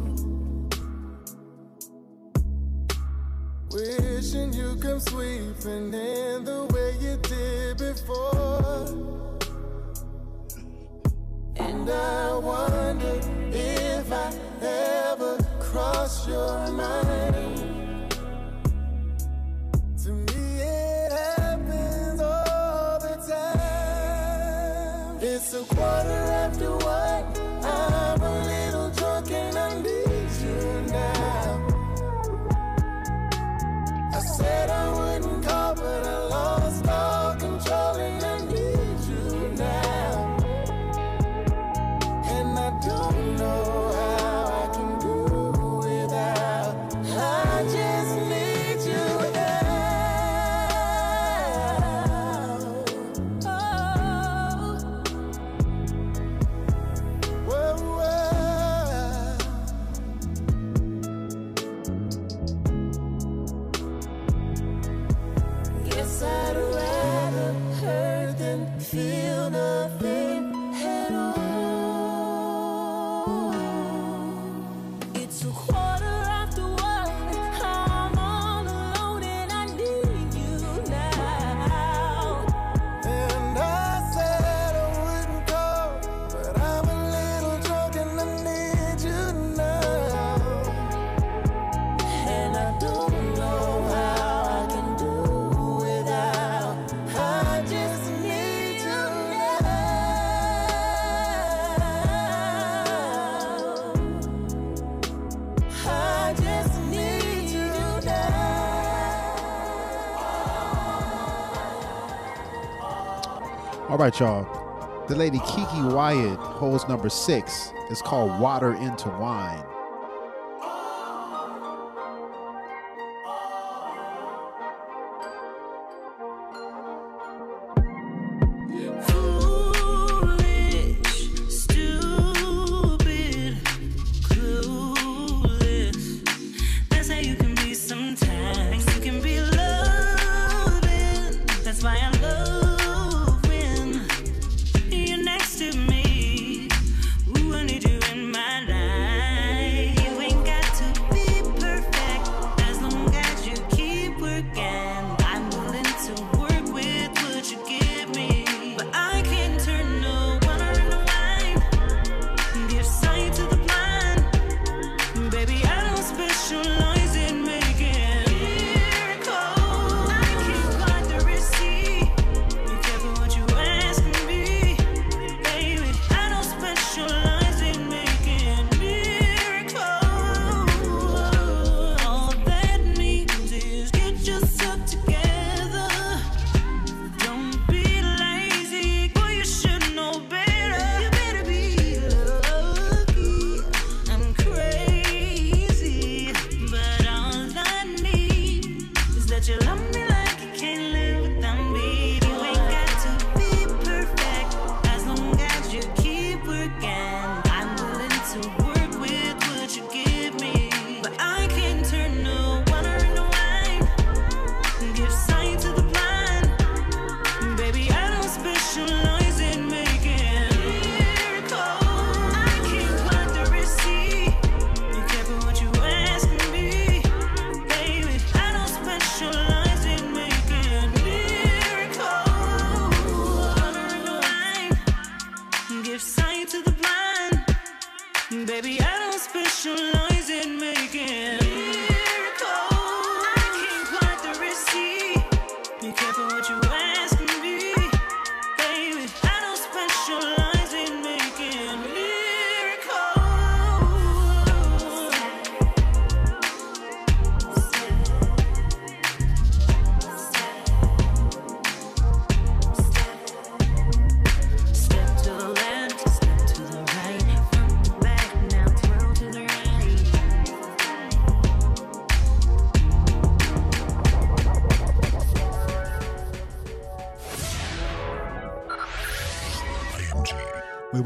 Wishing you come sweeping in the way you did before. And I wonder if I ever cross your mind. To me, it happens all the time. It's a quarter after one. Said I wouldn't call, but I lost all control and I need you now. And I don't know All right, y'all. The lady Keke Wyatt holds number six. It's called Water into Wine.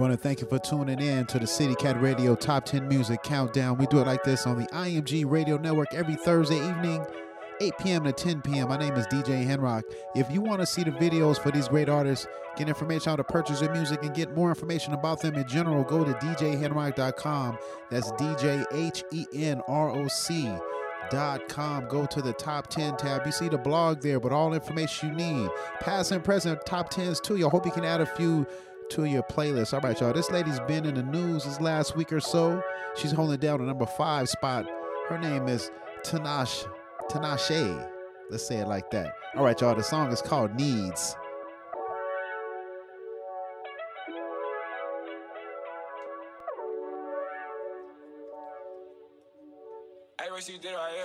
Want to thank you for tuning in to the City Cat Radio Top 10 Music Countdown. We do it like this on the IMG Radio Network every Thursday evening, 8 p.m. to 10 p.m. My name is DJ Henrock. If you want to see the videos for these great artists, get information on how to purchase their music, and get more information about them in general, go to djhenrock.com. That's DJ H E N R O C. Dot com. Go to the top 10 tab. You see the blog there, but all information you need. Past and present top 10s too. I hope you can add a few to your playlist. All right, y'all. This lady's been in the news this last week or so. She's holding down the number five spot. Her name is Tanash Tinashe. Let's say it like that. All right, y'all. The song is called Needs. Hey, you did right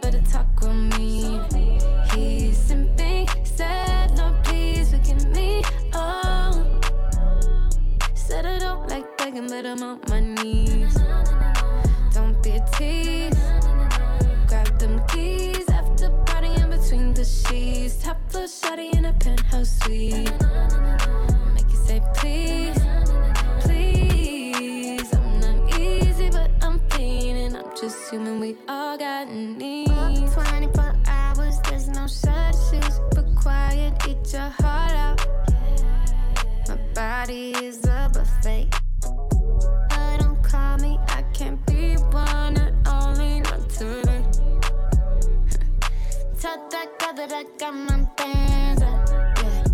but a talk on me. He's simping, said, Lord, please forgive me. Oh, said I don't like begging, but I'm on my knees. Don't be a tease. Grab them keys after party in between the sheets. Top floor shawty in a penthouse suite. Just human. We all got needs. 24 hours, there's no substitutes. Required, eat your heart out. My body is a buffet. I don't call me, I can't be one and only, not today. Tell that guy that I got my bands up. Yeah.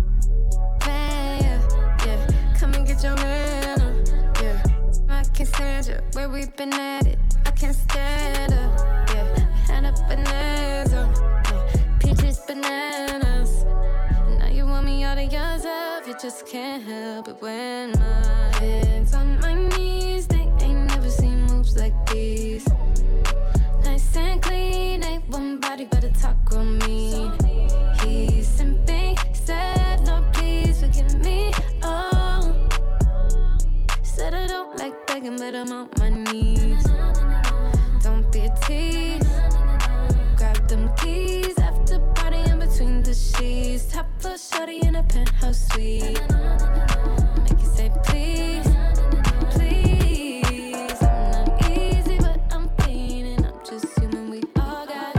Man, yeah, yeah. Come and get your man up. Yeah. I can't stand you where we been at it. Can't stand up. Yeah. Had a bonanza. Yeah. Peaches, bananas. Now you want me all to yourself. You just can't help it when my hands on my knees. They ain't never seen moves like these. Nice and clean, ain't one body a talk on me. He's simping, said, Lord, please forgive me. Oh, said I don't like begging, but I'm on my knees. Sheets. Top floor shorty in a penthouse suite. Make you say please, please. I'm not easy, but I'm. I'm just human. We all got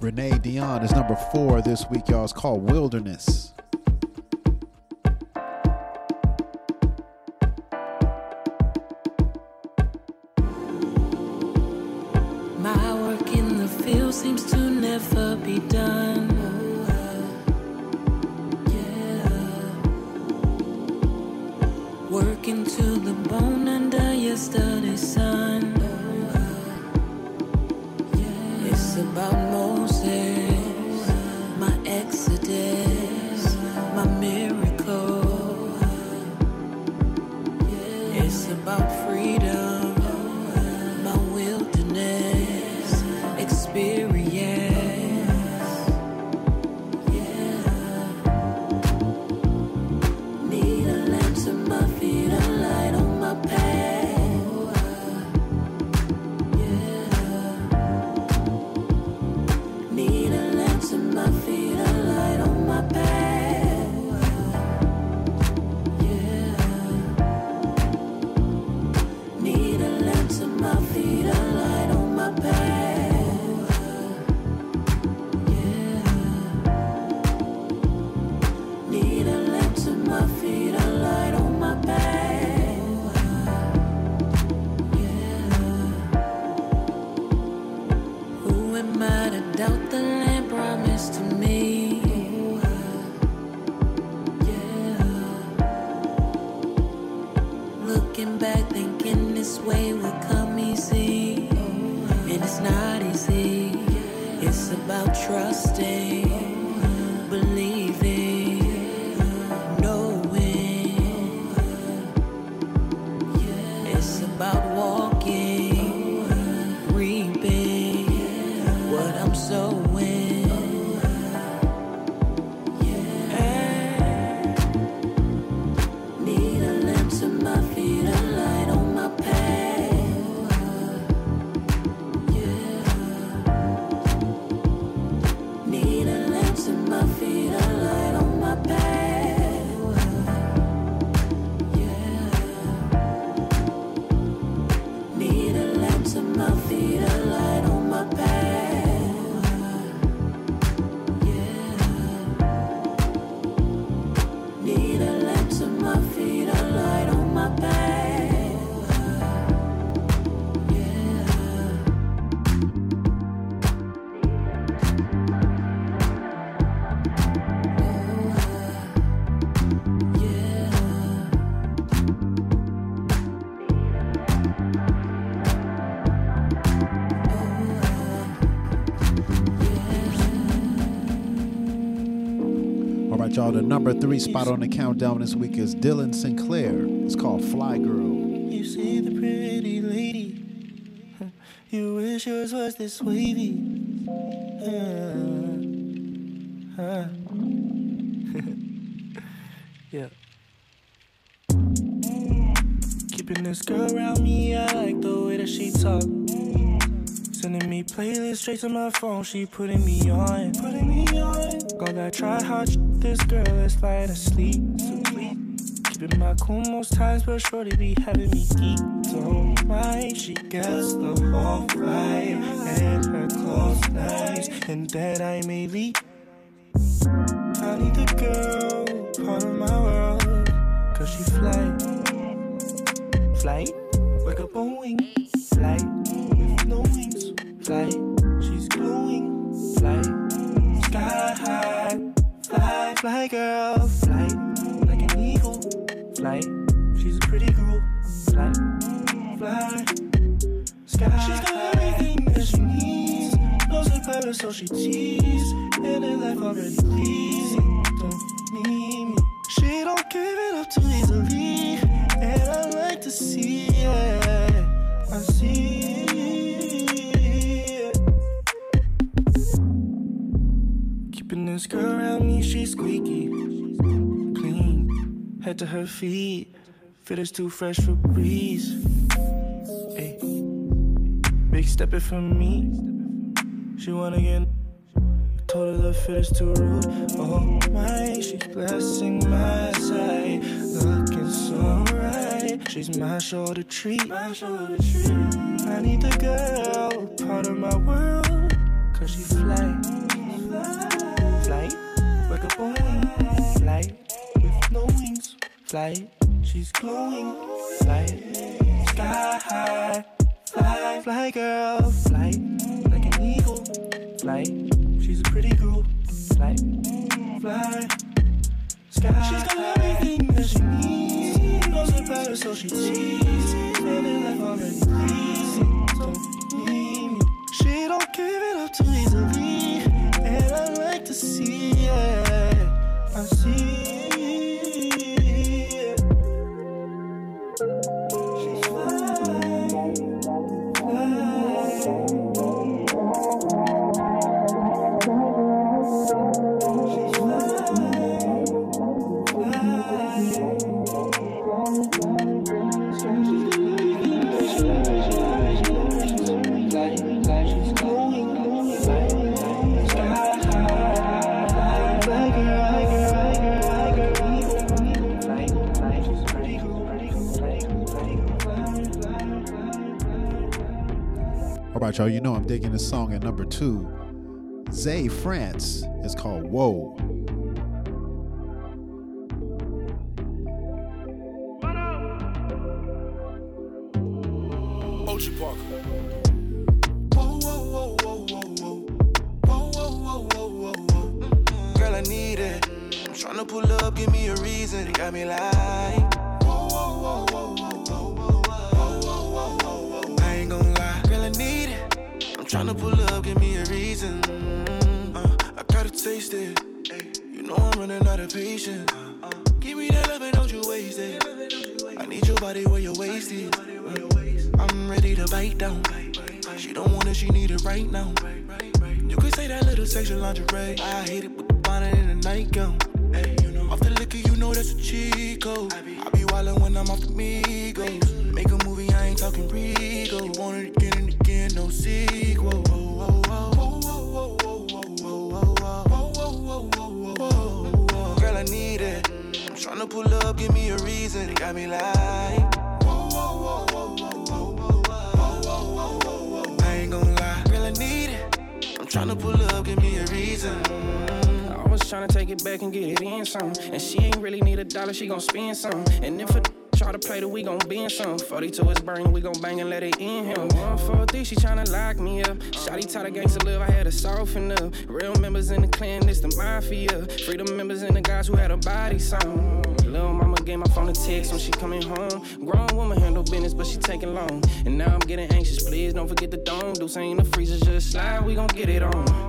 Renee Dion is number four this week, y'all. It's called Wilderness. The number three spot on the countdown this week is Dylan Sinclair. It's called Fly Girl. You see the pretty lady. You wish yours was this wavy. To my phone, she putting me on. Putting me on. All that try hard, this girl is lying asleep. Keeping my cool most times, but shorty be having me geek. Don't mind, she gets the whole vibe, and her clothes nice, and then I may leave. This girl around me, she's squeaky. Clean, head to her feet. Fit is too fresh for breeze. Ay. Big it for me. She wanna get. Told her the fit is too rude. Oh my, she's blessing my sight. Looking so right. She's my shoulder treat. My shoulder treat. I need the girl, part of my world. Cause she. Fly, Fly, she's glowing. Fly, sky high. Fly, fly girl. Fly, like an eagle. Fly, she's a pretty girl. Fly, fly, sky. She's got everything that she needs. Knows about her, so she tease. Living life already pleasing. Don't need me. She don't give it up too easily, and I like to see it. I see digging this song at number two. Zae France. is called Whoa. She gon' spend some. And if a try to play the, we gon' bend some. 42 is burning, we gon' bang and let it in him. 143, she tryna lock me up. Shotty taught a gangsta live, I had to soften up. Real members in the clan, it's the mafia. Freedom members and the guys who had a body song. Little mama gave my phone a text when she coming home. Grown woman handle business, but she taking long. And now I'm getting anxious, please don't forget the dome. Do saying the freezer just slide, we gon' get it on.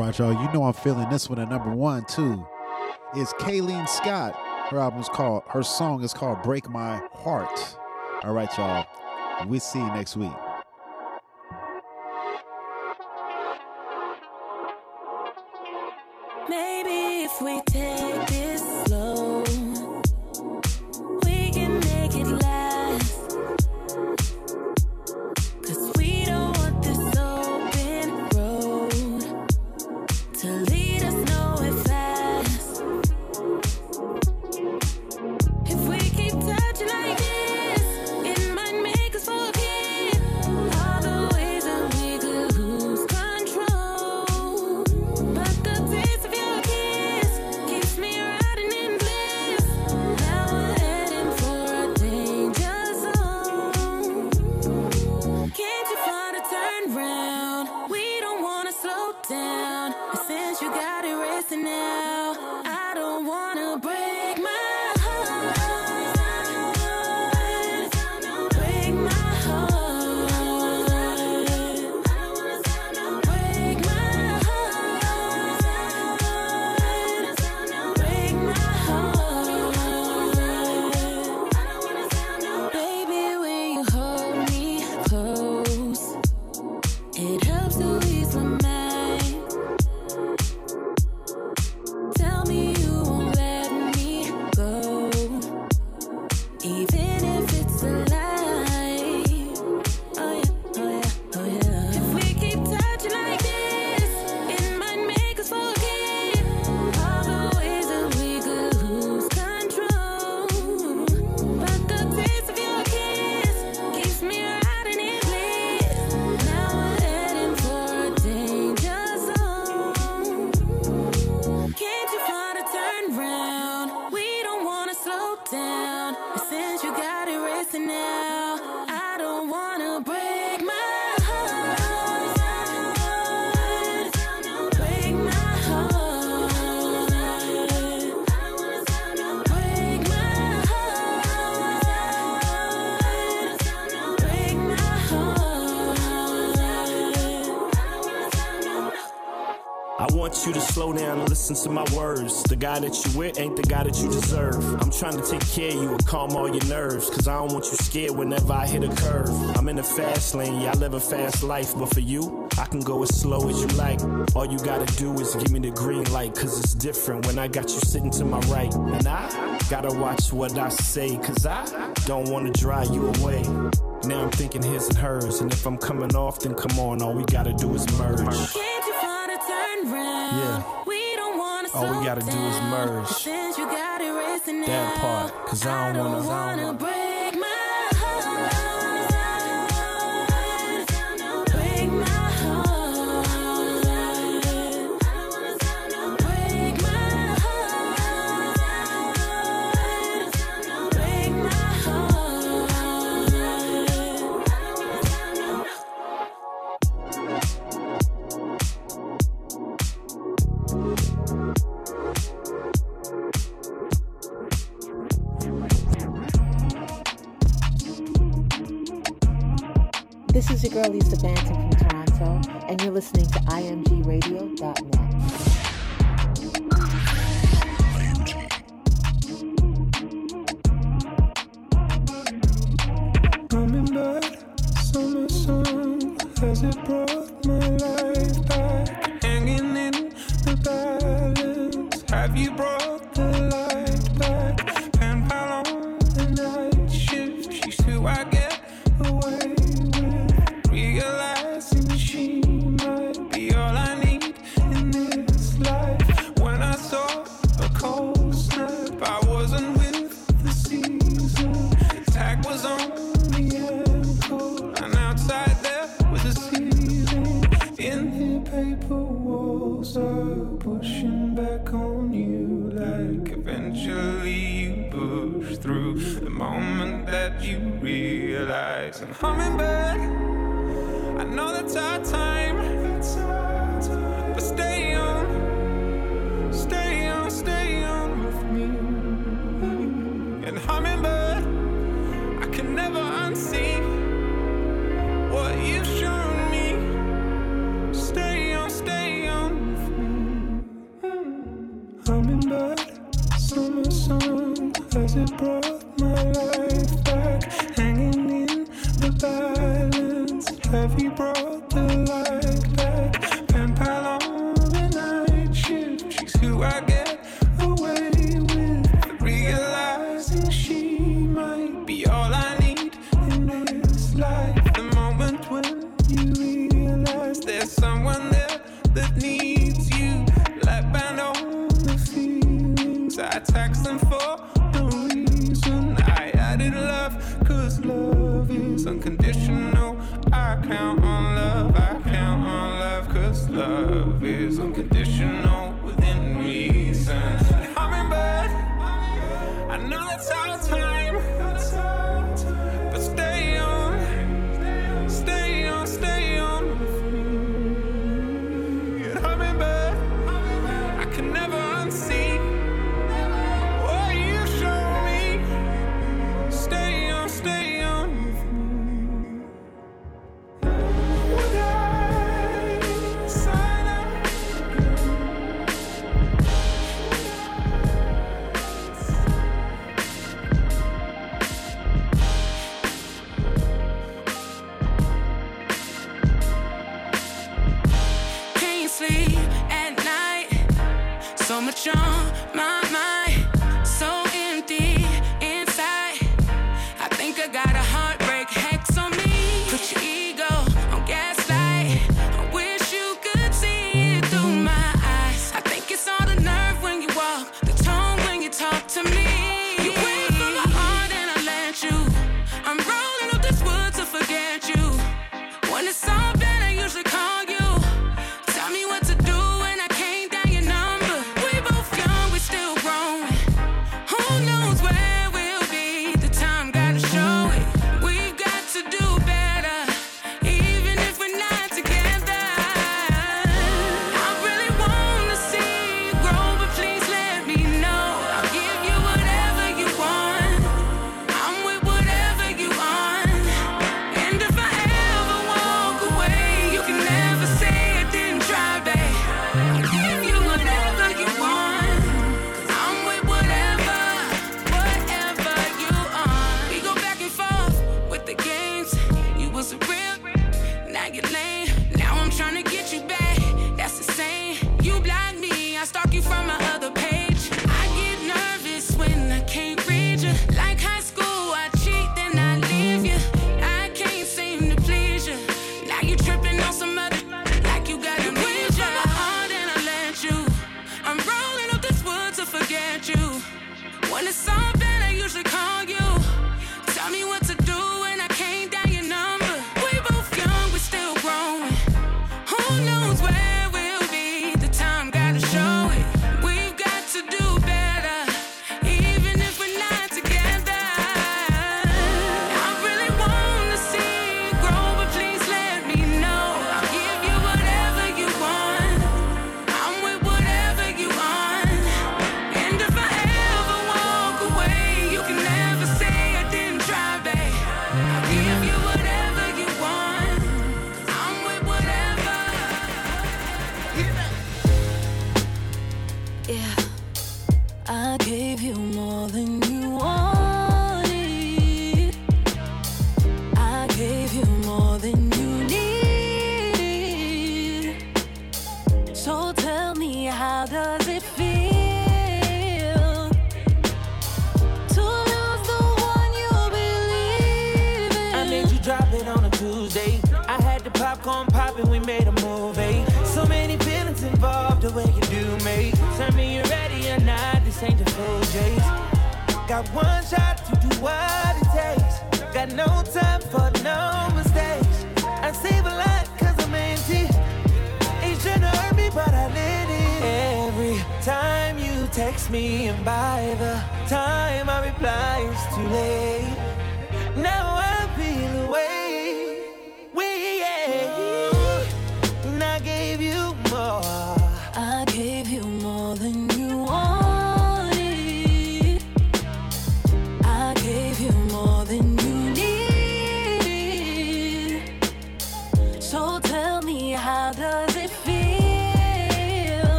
All right, y'all. You know I'm feeling this one at number one too. It's Karlene Scott. Her album's called. Her song is called "Break My Heart." All right, y'all. We see you next week. Listen to my words. The guy that you with ain't the guy that you deserve. I'm trying to take care of you and calm all your nerves. Cause I don't want you scared whenever I hit a curve. I'm in the fast lane, yeah, I live a fast life. But for you, I can go as slow as you like. All you gotta do is give me the green light. Cause it's different when I got you sitting to my right. And I gotta watch what I say. Cause I don't wanna dry you away. Now I'm thinking his and hers. And if I'm coming off, then come on, all we gotta do is merge. Gotta do is merge. Since you got it racing That part, cause I don't wanna- I don't wanna This is your girl Lisa Banton from Toronto, and you're listening to imgradio.net.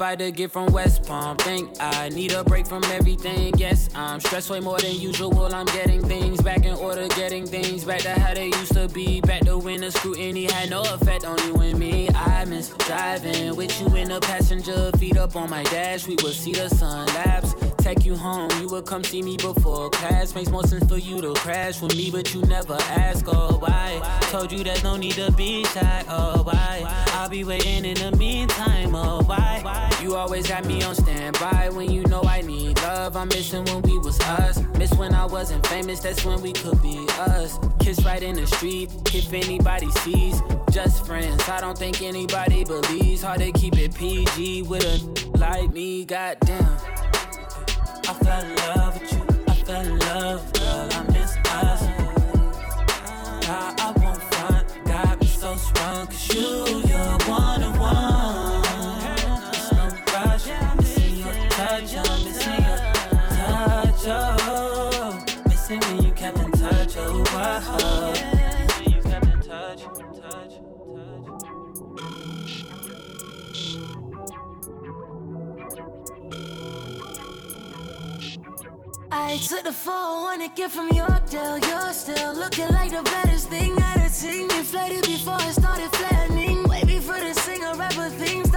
Fight to get from West Palm. Think I need a break from everything. Yes, I'm stressed way more than usual. I'm getting things back in order, getting things back to how they used to be. Back to when the scrutiny had no effect on you and me. I miss driving with you in the passenger, feet up on my dash. We would see the sun lapse take you home. You would come see me before class. Makes more sense for you to crash with me, but you never ask, oh why? Told you there's no need to be shy, oh why? I'll be waiting in the meantime, oh why? You always got me on standby when you know I need love. I'm missing when we was us. Miss when I wasn't famous, that's when we could be us. Kiss right in the street, if anybody sees. Just friends, I don't think anybody believes how they keep it PG with a like me, goddamn. I fell in love with you. I fell in love, girl. I miss us. I so. Cause you, you're one of I took the 401 get from your. You're still looking like the baddest thing I've seen. Inflated before I started flattening. Wait for the singer, rapper things.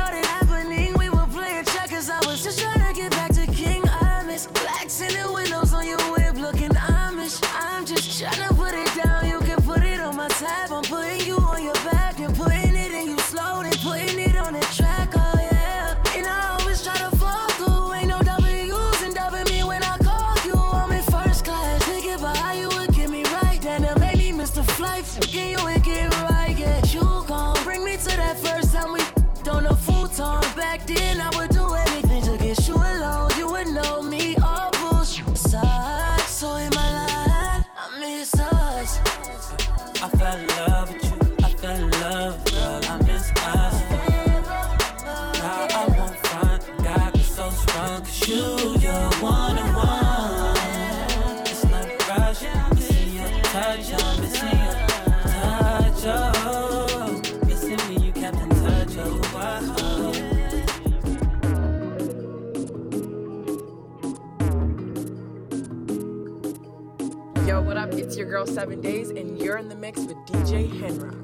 It's your girl Seven Days, and you're in the mix with DJ Henrock.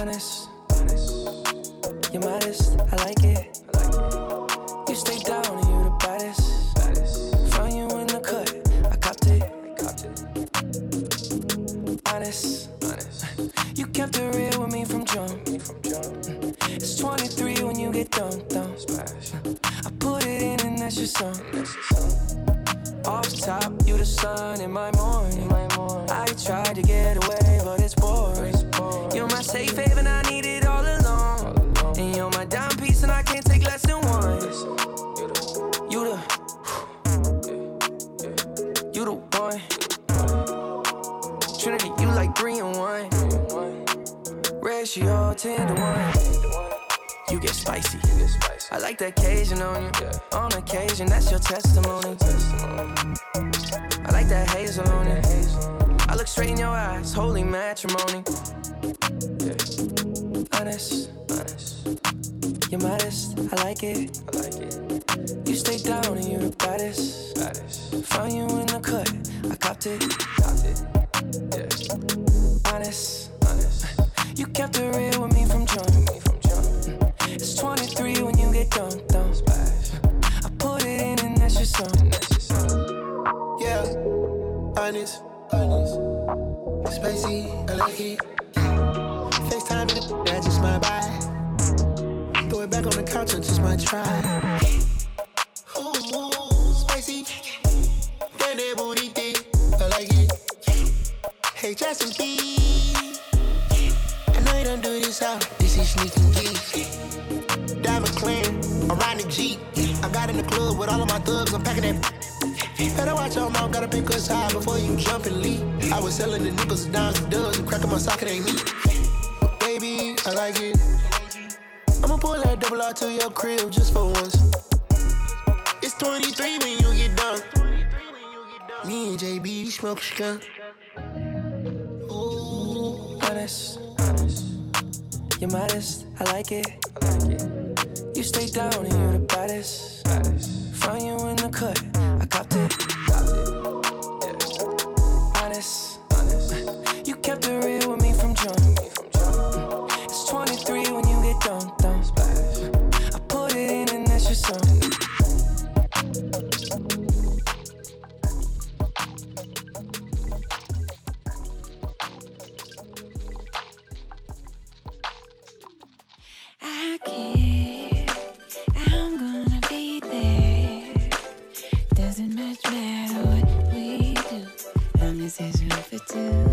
honest. You're modest, I like it. 23 when you get dumped, dumped. I put it in and that's your song. Off top, you the sun in my morning. I tried to get away, but it's boring. You're my safe haven, I need it all along. And you're my dime piece, and I can't take less than one. You the, you the one. Trinity, you like three and one. Ratio 10 to one. You get spicy. I like the occasion on you. On occasion, that's your testimony. I like that hazel on it. I look straight in your eyes, holy matrimony. Honest, honest. You're modest, I like it. I like it. You stay down and you're the baddest. baddest. Found you in the cut, I copped it. Copped it. Yeah. Honest, honest. You kept it real with me from jump. It's 23 when you get dumped, dumped. I put it in and that's your song. Yeah, honest, honest. Spicy, I like it. FaceTime me the that's just my vibe. Throw it back on the couch and just my try. Ooh, spicy. That booty thick, I like it. Hey, Justin B. You don't do this out. This is sneaking geek. Diamond clean, around the Jeep. I got in the club with all of my thugs, I'm packing that. Better watch your mouth, gotta pick us high before you jump and leave. I was selling the nickels, dimes, and dubs, and cracking my socket ain't me. Baby, I like it. I'ma pull that double R to your crib just for once. It's 23 when you get done. Me and JB smoke skunk. honest, honest. You're modest, I like it. I like it. You stay down and you're the baddest. baddest. Found you in the cut, I copped it. Copped it. Yeah. Honest, honest. You kept room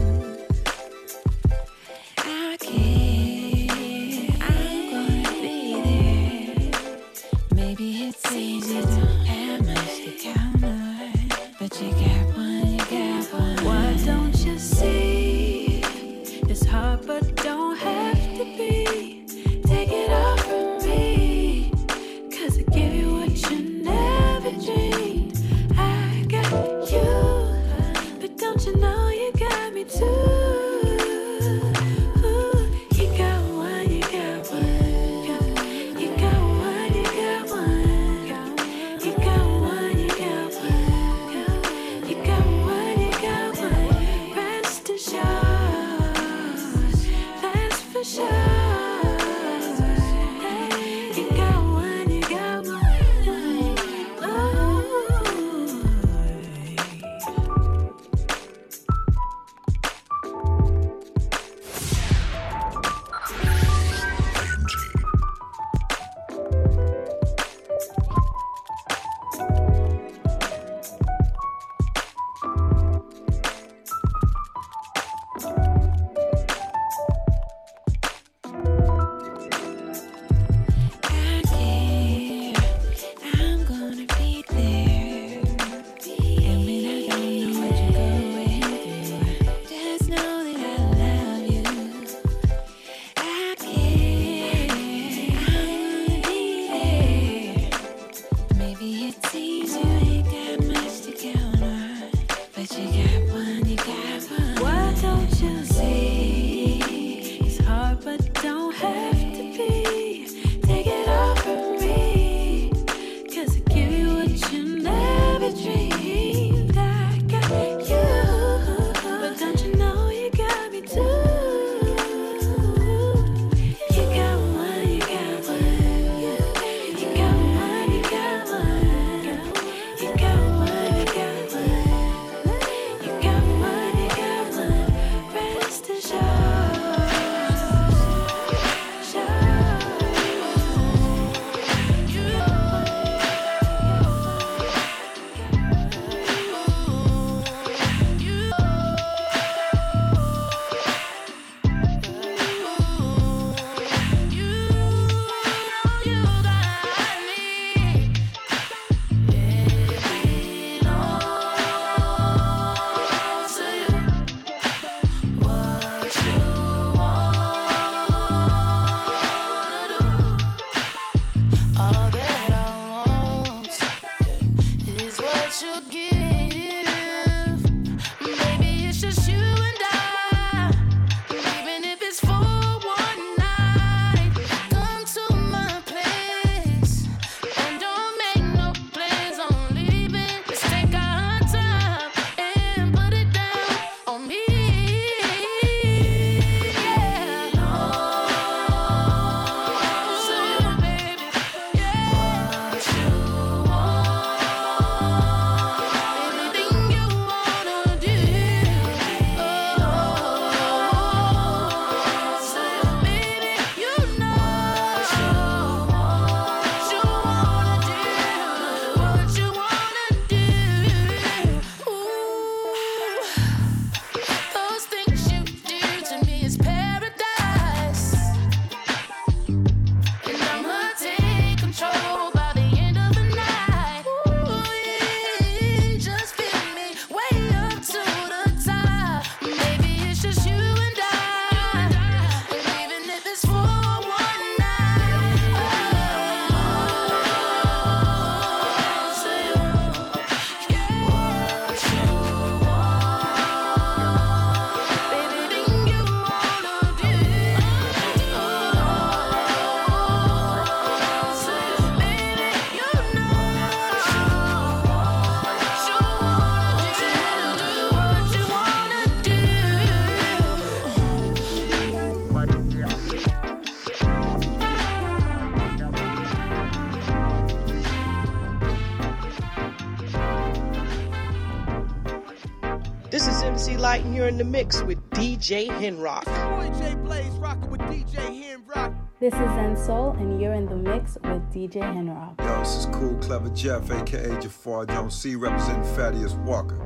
mix with DJ Henrock. Boy Blaze rocking with DJ Henrock. This is Zen Soul, and you're in the mix with DJ Henrock. Yo, this is Cool Clever Jeff, aka Jafar Jones C, representing Thaddeus Walker.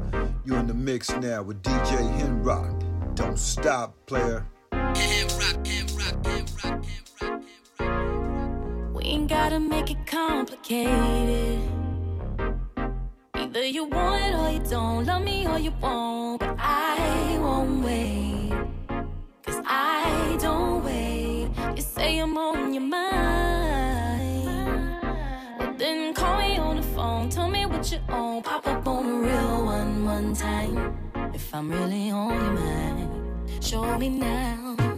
You're in the mix now with DJ Henrock. Don't stop, player. We ain't gotta make it complicated. Either you want it or you don't. Love me or you won't. But I won't wait. Cause I don't wait. You say I'm on your mind. Well, then call me on the phone. Tell me what you own. Pop up on a real one one time. If I'm really on your mind, show me now.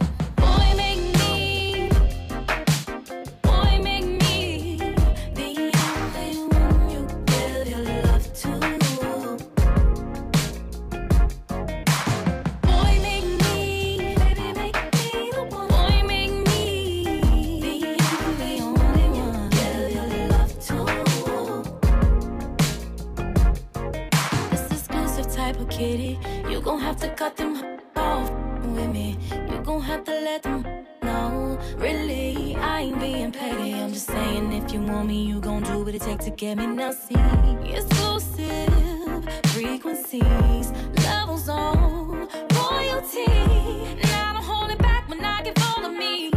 Kitty, you gon' have to cut them off with me. You gon' have to let them know. Really, I ain't being petty. I'm just saying, if you want me, you gon' do what it takes to get me. Now see, exclusive frequencies, levels on royalty. Now don't hold it back when I all of me,